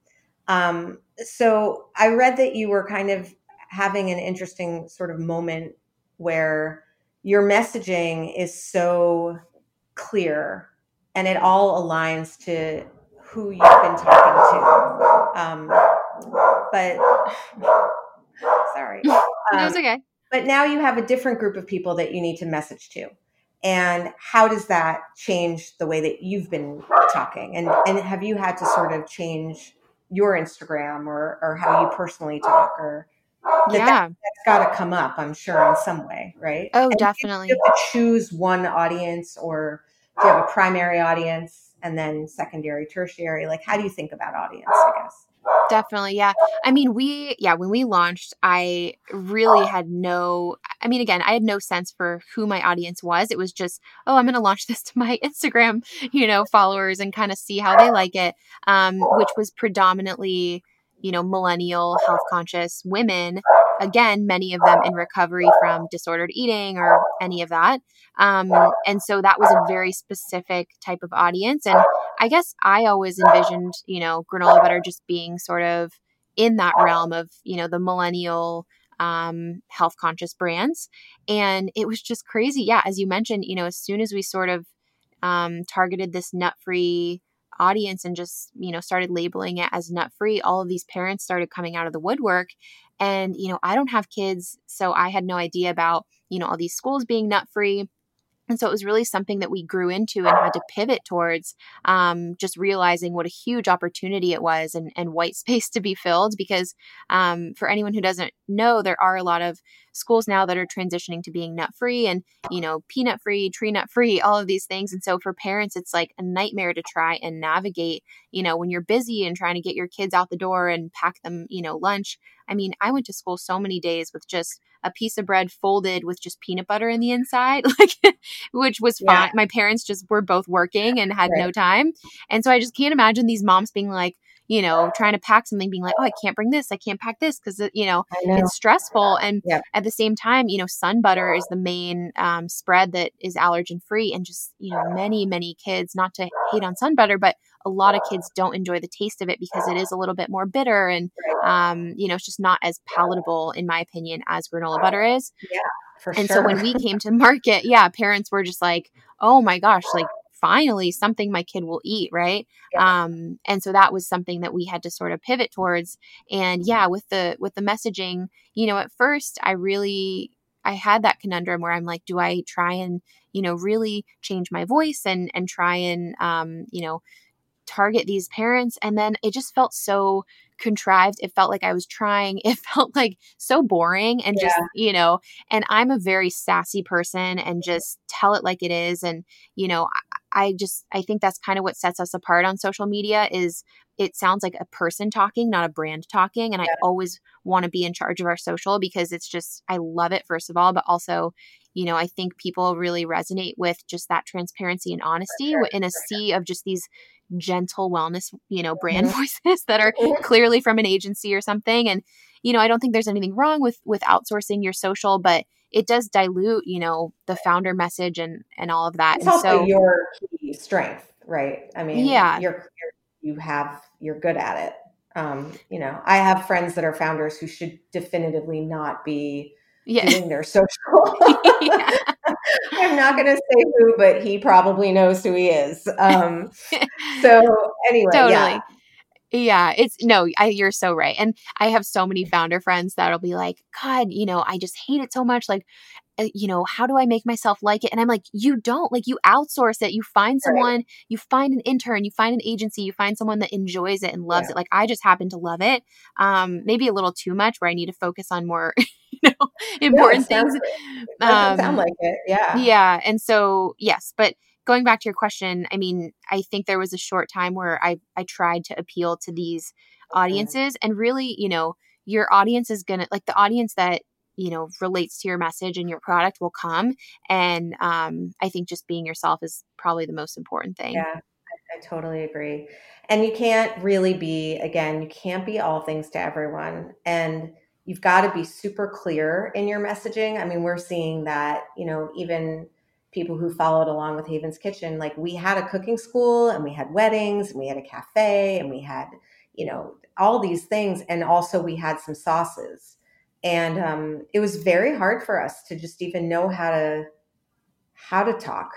Um, so I read that you were kind of having an interesting sort of moment where your messaging is so clear and it all aligns to who you've been talking to. Um, but sorry.
it
Um,
was okay.
But now you have a different group of people that you need to message to. And how does that change the way that you've been talking? And and have you had to sort of change your instagram or or how you personally talk or that,
Yeah.
that, has got to come up i'm sure in some way right?
Oh,
And
definitely.
do you have to choose one audience or do you have a primary audience and then secondary tertiary? Like how do you think about audience i guess
Definitely. Yeah. I mean, we, yeah, when we launched, I really had no, I mean, again, I had no sense for who my audience was. It was just, oh, I'm going to launch this to my Instagram, you know, followers and kind of see how they like it, um, which was predominantly, you know, millennial health conscious women. Again, many of them in recovery from disordered eating or any of that. Um, and so that was a very specific type of audience. And I guess I always envisioned, you know, granola butter just being sort of in that realm of, you know, the millennial um, health conscious brands. And it was just crazy. Yeah. As you mentioned, you know, as soon as we sort of um, targeted this nut free audience and just, you know, started labeling it as nut free, all of these parents started coming out of the woodwork. And, you know, I don't have kids. So I had no idea about, you know, all these schools being nut free. And so it was really something that we grew into and had to pivot towards, um, just realizing what a huge opportunity it was and, and white space to be filled. Because um, for anyone who doesn't know, there are a lot of schools now that are transitioning to being nut free and, you know, peanut free, tree nut free, all of these things. And so for parents, it's like a nightmare to try and navigate, you know, when you're busy and trying to get your kids out the door and pack them, you know, lunch. I mean, I went to school so many days with just a piece of bread folded with just peanut butter in the inside, like, which was
Yeah.
fine. My parents just were both working and had no time. And so I just can't imagine these moms being like, you know, trying to pack something, being like, oh, I can't bring this. I can't pack this because, you know,
know.
it's stressful. And at the same time, you know, sun butter is the main um, spread that is allergen free. And just, you know, many, many kids, not to hate on sun butter, but a lot of kids don't enjoy the taste of it because it is a little bit more bitter and, um, you know, it's just not as palatable, in my opinion, as granola butter is. Yeah.
for
And
sure.
so when we came to market, yeah, parents were just like, oh my gosh, like finally something my kid will eat, right? Um, and so that was something that we had to sort of pivot towards. And yeah, with the with the messaging, you know, at first I really I had that conundrum where I'm like, do I try and, you know, really change my voice and and try and um, you know, target these parents and then it just felt so contrived. It felt like I was trying. It felt like so boring and just, you know, and I'm a very sassy person and just tell it like it is. And, you know, I, I just, I think that's kind of what sets us apart on social media is it sounds like a person talking, not a brand talking. And yeah. I always want to be in charge of our social because it's just, I love it, first of all, but also, you know, I think people really resonate with just that transparency and honesty sure. in a sea of just these gentle wellness, you know, brand voices that are clearly from an agency or something. And, you know, I don't think there's anything wrong with with outsourcing your social, but it does dilute, you know, the founder message and and all of that.
It's
and
also so, your key strength, right? I mean,
yeah,
you're, you're you have you're good at it. Um, you know, I have friends that are founders who should definitively not be yeah. doing their social. I'm not going to say who, but he probably knows who he is. Um, so anyway, totally. Yeah.
Yeah, it's no, I, you're so right. And I have so many founder friends that'll be like, God, you know, I just hate it so much. Like, uh, you know, how do I make myself like it? And I'm like, you don't like you outsource it. You find someone, right. you find an intern, you find an agency, you find someone that enjoys it and loves yeah. it. Like I just happen to love it. Um, maybe a little too much where I need to focus on more, you know, important yeah, things.
Um, sound like it. Yeah.
Yeah. And so yes, but going back to your question, I mean, I think there was a short time where I I tried to appeal to these audiences and really, you know, your audience is going to like the audience that you know relates to your message and your product will come and um, i think just being yourself is probably the most important thing
yeah I totally agree and you can't really be again you can't be all things to everyone and you've got to be super clear in your messaging. I mean we're seeing that you know even people who followed along with haven's kitchen like we had a cooking school and we had weddings and we had a cafe and we had you know all these things and also we had some sauces. And um, it was very hard for us to just even know how to how to talk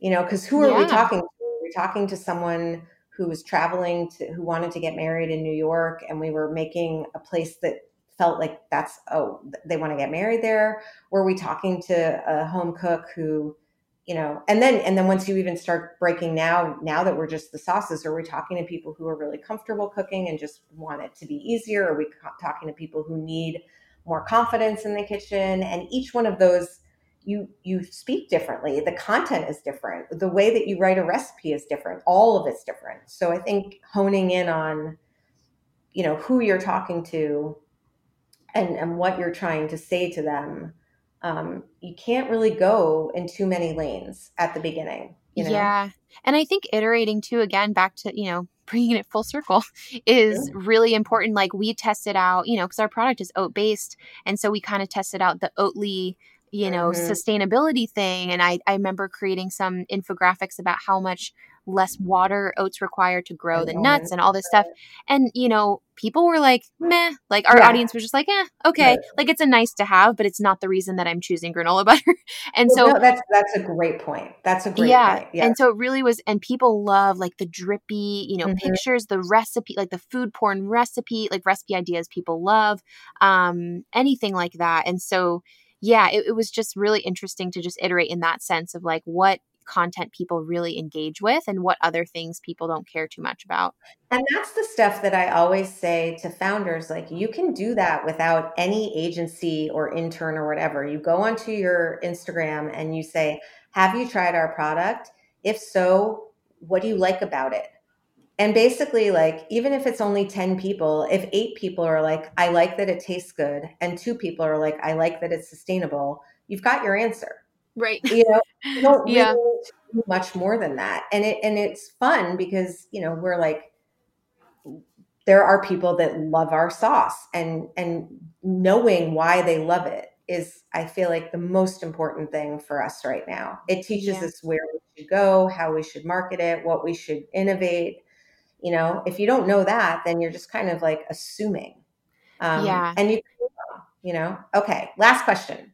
you know because who are yeah. we talking to? We're talking to someone who was traveling to who wanted to get married in new york and we were making a place that felt like that's oh they want to get married there. Were we talking to a home cook who you know and then and then once you even start breaking now now that we're just the sauces are we talking to people who are really comfortable cooking and just want it to be easier? Are we talking to people who need more confidence in the kitchen? And each one of those you you speak differently. The content is different. The way that you write a recipe is different. All of it's different. So i think honing in on you know who you're talking to and and what you're trying to say to them um, you can't really go in too many lanes at the beginning you know?
yeah and i think iterating too again back to you know bringing it full circle is really important. Like we tested out, you know, because our product is oat based. And so we kind of tested out the Oatly, you know, mm-hmm. sustainability thing. And I, I remember creating some infographics about how much less water oats require to grow the nuts and all this stuff. And, you know, people were like, meh. Like our yeah. audience was just like, eh, okay. Right. Like it's a nice to have, but it's not the reason that I'm choosing granola butter. and well, so
no, that's that's a great point. That's a great
yeah.
point. Yeah.
And so it really was and people love like the drippy, you know, mm-hmm. pictures, the recipe, like the food porn recipe, like recipe ideas people love. Um, anything like that. And so yeah, it, it was just really interesting to just iterate in that sense of like what content people really engage with and what other things people don't care too much about.
And that's the stuff that I always say to founders like, you can do that without any agency or intern or whatever. You go onto your Instagram and you say, Have you tried our product? If so, what do you like about it? And basically, like, even if it's only 10 people, if eight people are like, I like that it tastes good, and two people are like, I like that it's sustainable, you've got your answer.
Right.
You know, you don't yeah. really do much more than that. And it and it's fun because, you know, we're like there are people that love our sauce and and knowing why they love it is I feel like the most important thing for us right now. It teaches yeah. us where we should go, how we should market it, what we should innovate. You know, if you don't know that, then you're just kind of like assuming.
Um, yeah.
And you, you know, okay. Last question.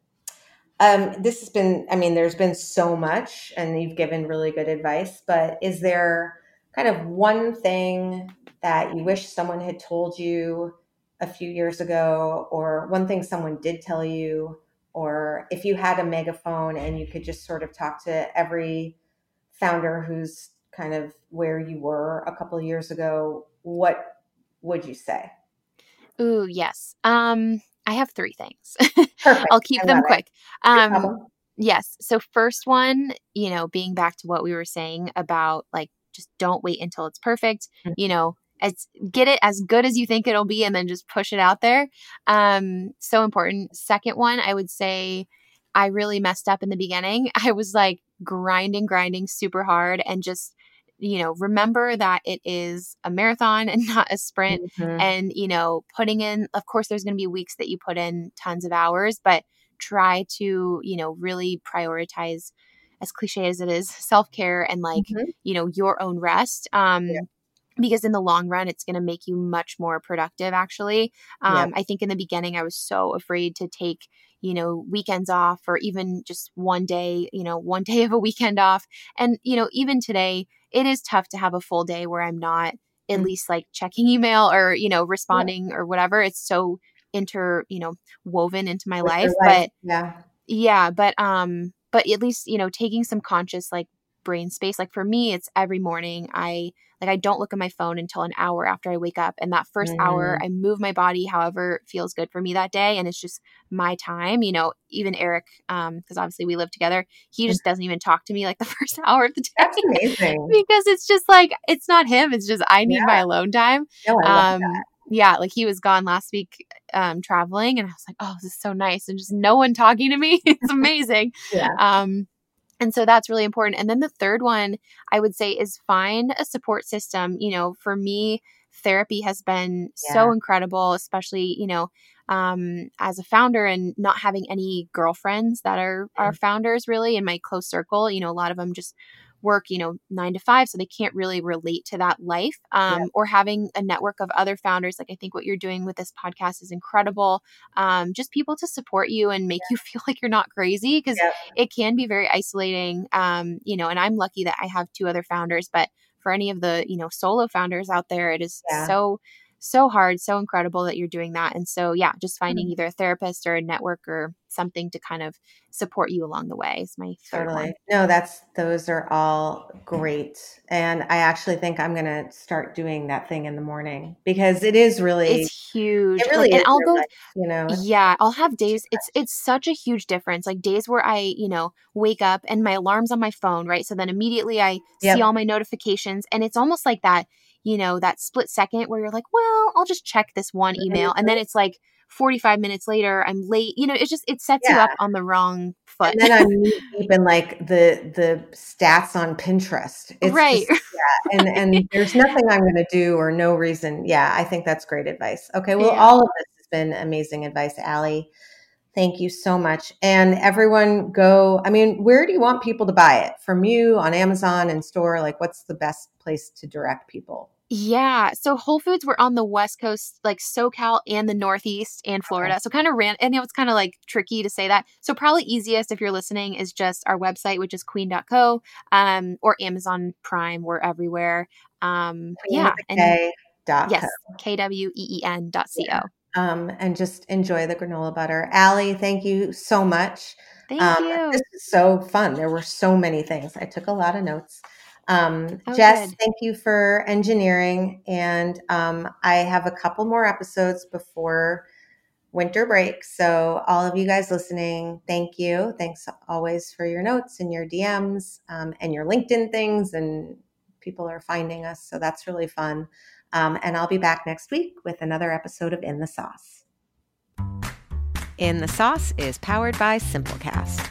Um, this has been, I mean, there's been so much and you've given really good advice, but is there kind of one thing that you wish someone had told you a few years ago, or one thing someone did tell you, or if you had a megaphone and you could just sort of talk to every founder who's kind of where you were a couple of years ago, what would you say?
Ooh, yes. Um, I have three things.
Perfect.
I'll keep
I
them quick. Um, yes. So first one, you know, being back to what we were saying about like just don't wait until it's perfect.
Mhm.
You know, as get it as good as you think it'll be and then just push it out there. Um, so important. Second one, I would say I really messed up in the beginning. I was like grinding, grinding super hard and just you know, remember that it is a marathon and not a sprint
Mhm.
and you know putting in of course there's going to be weeks that you put in tons of hours but try to you know really prioritize as cliche as it is self-care and like
Mhm.
you know your own rest um
Yeah.
because in the long run it's going to make you much more productive actually
Yeah.
um i think in the beginning i was so afraid to take you know weekends off or even just one day you know one day of a weekend off and you know even today it is tough to have a full day where i'm not at
Mm.
least like checking email or you know responding or whatever it's so inter you know woven into my
With
life but
yeah.
yeah but um but at least you know taking some conscious like brain space like for me it's every morning i like i don't look at my phone until an hour after i wake up and that 1st hour
Mm.
i move my body however feels good for me that day and it's just my time you know even eric um because obviously we live together he just doesn't even talk to me like the first hour of the day
That's amazing.
because it's just like it's not him it's just i need
Yeah.
my alone time
No,
um
that.
yeah like he was gone last week um traveling and i was like oh this is so nice and just no one talking to me it's amazing
Yeah.
um and so that's really important. And then the third one i would say is find a support system. You know for me therapy has been so incredible especially you know um as a founder and not having any girlfriends that are are founders really in my close circle. You know a lot of them just work you know nine to five so they can't really relate to that life um, or having a network of other founders like i think what you're doing with this podcast is incredible um, just people to support you and make you feel like you're not crazy because
Yep.
it can be very isolating um, you know and i'm lucky that i have two other founders but for any of the you know solo founders out there it is
Yeah.
so so hard so incredible that you're doing that and so yeah just
Mm-hmm.
finding either a therapist or a network or something to kind of support you along the way is my third
Totally.
one
No, that's those are all great. And I actually think I'm gonna start doing that thing in the morning because it is really
it's huge
it really
like, and i'll go
life, you know.
Yeah i'll have days it's it's such a huge difference like days where i you know wake up and my alarm's on my phone right so then immediately i
Yep.
see all my notifications and it's almost like that you know that split second where you're like well i'll just check this one mm-hmm. email and then it's like 45 minutes later i'm late you know it just it sets you up on the wrong foot
And then I'm deep in like the the stats on Pinterest. It's
right
just- yeah, and and there's nothing I'm going to do or no reason. Yeah, I think that's great advice. Okay, well,
Yeah.
all of this has been amazing advice, Ali. Thank you so much. And everyone, go. I mean, where do you want people to buy it from you on Amazon and store? Like, what's the best place to direct people?
Yeah. So Whole Foods were on the West Coast, like SoCal and the Northeast and Florida. So kind of ran, and it was kind of like tricky to say that. So probably easiest if you're listening is just our website, which is kween.co, um, or Amazon Prime. We're everywhere. Um, yeah. And
K dot
yes. K W E E N dot C O.
Um, and just enjoy the granola butter. Ali, thank you so much.
Thank
Um,
you.
This is so fun. There were so many things. I took a lot of notes. Um,
Oh,
Jess,
good.
thank you for engineering. And um, I have a couple more episodes before winter break. So, all of you guys listening, thank you. Thanks always for your notes and your DMs um, and your LinkedIn things. And people are finding us. So, that's really fun. Um, and I'll be back next week with another episode of In the Sauce.
In the Sauce is powered by Simplecast.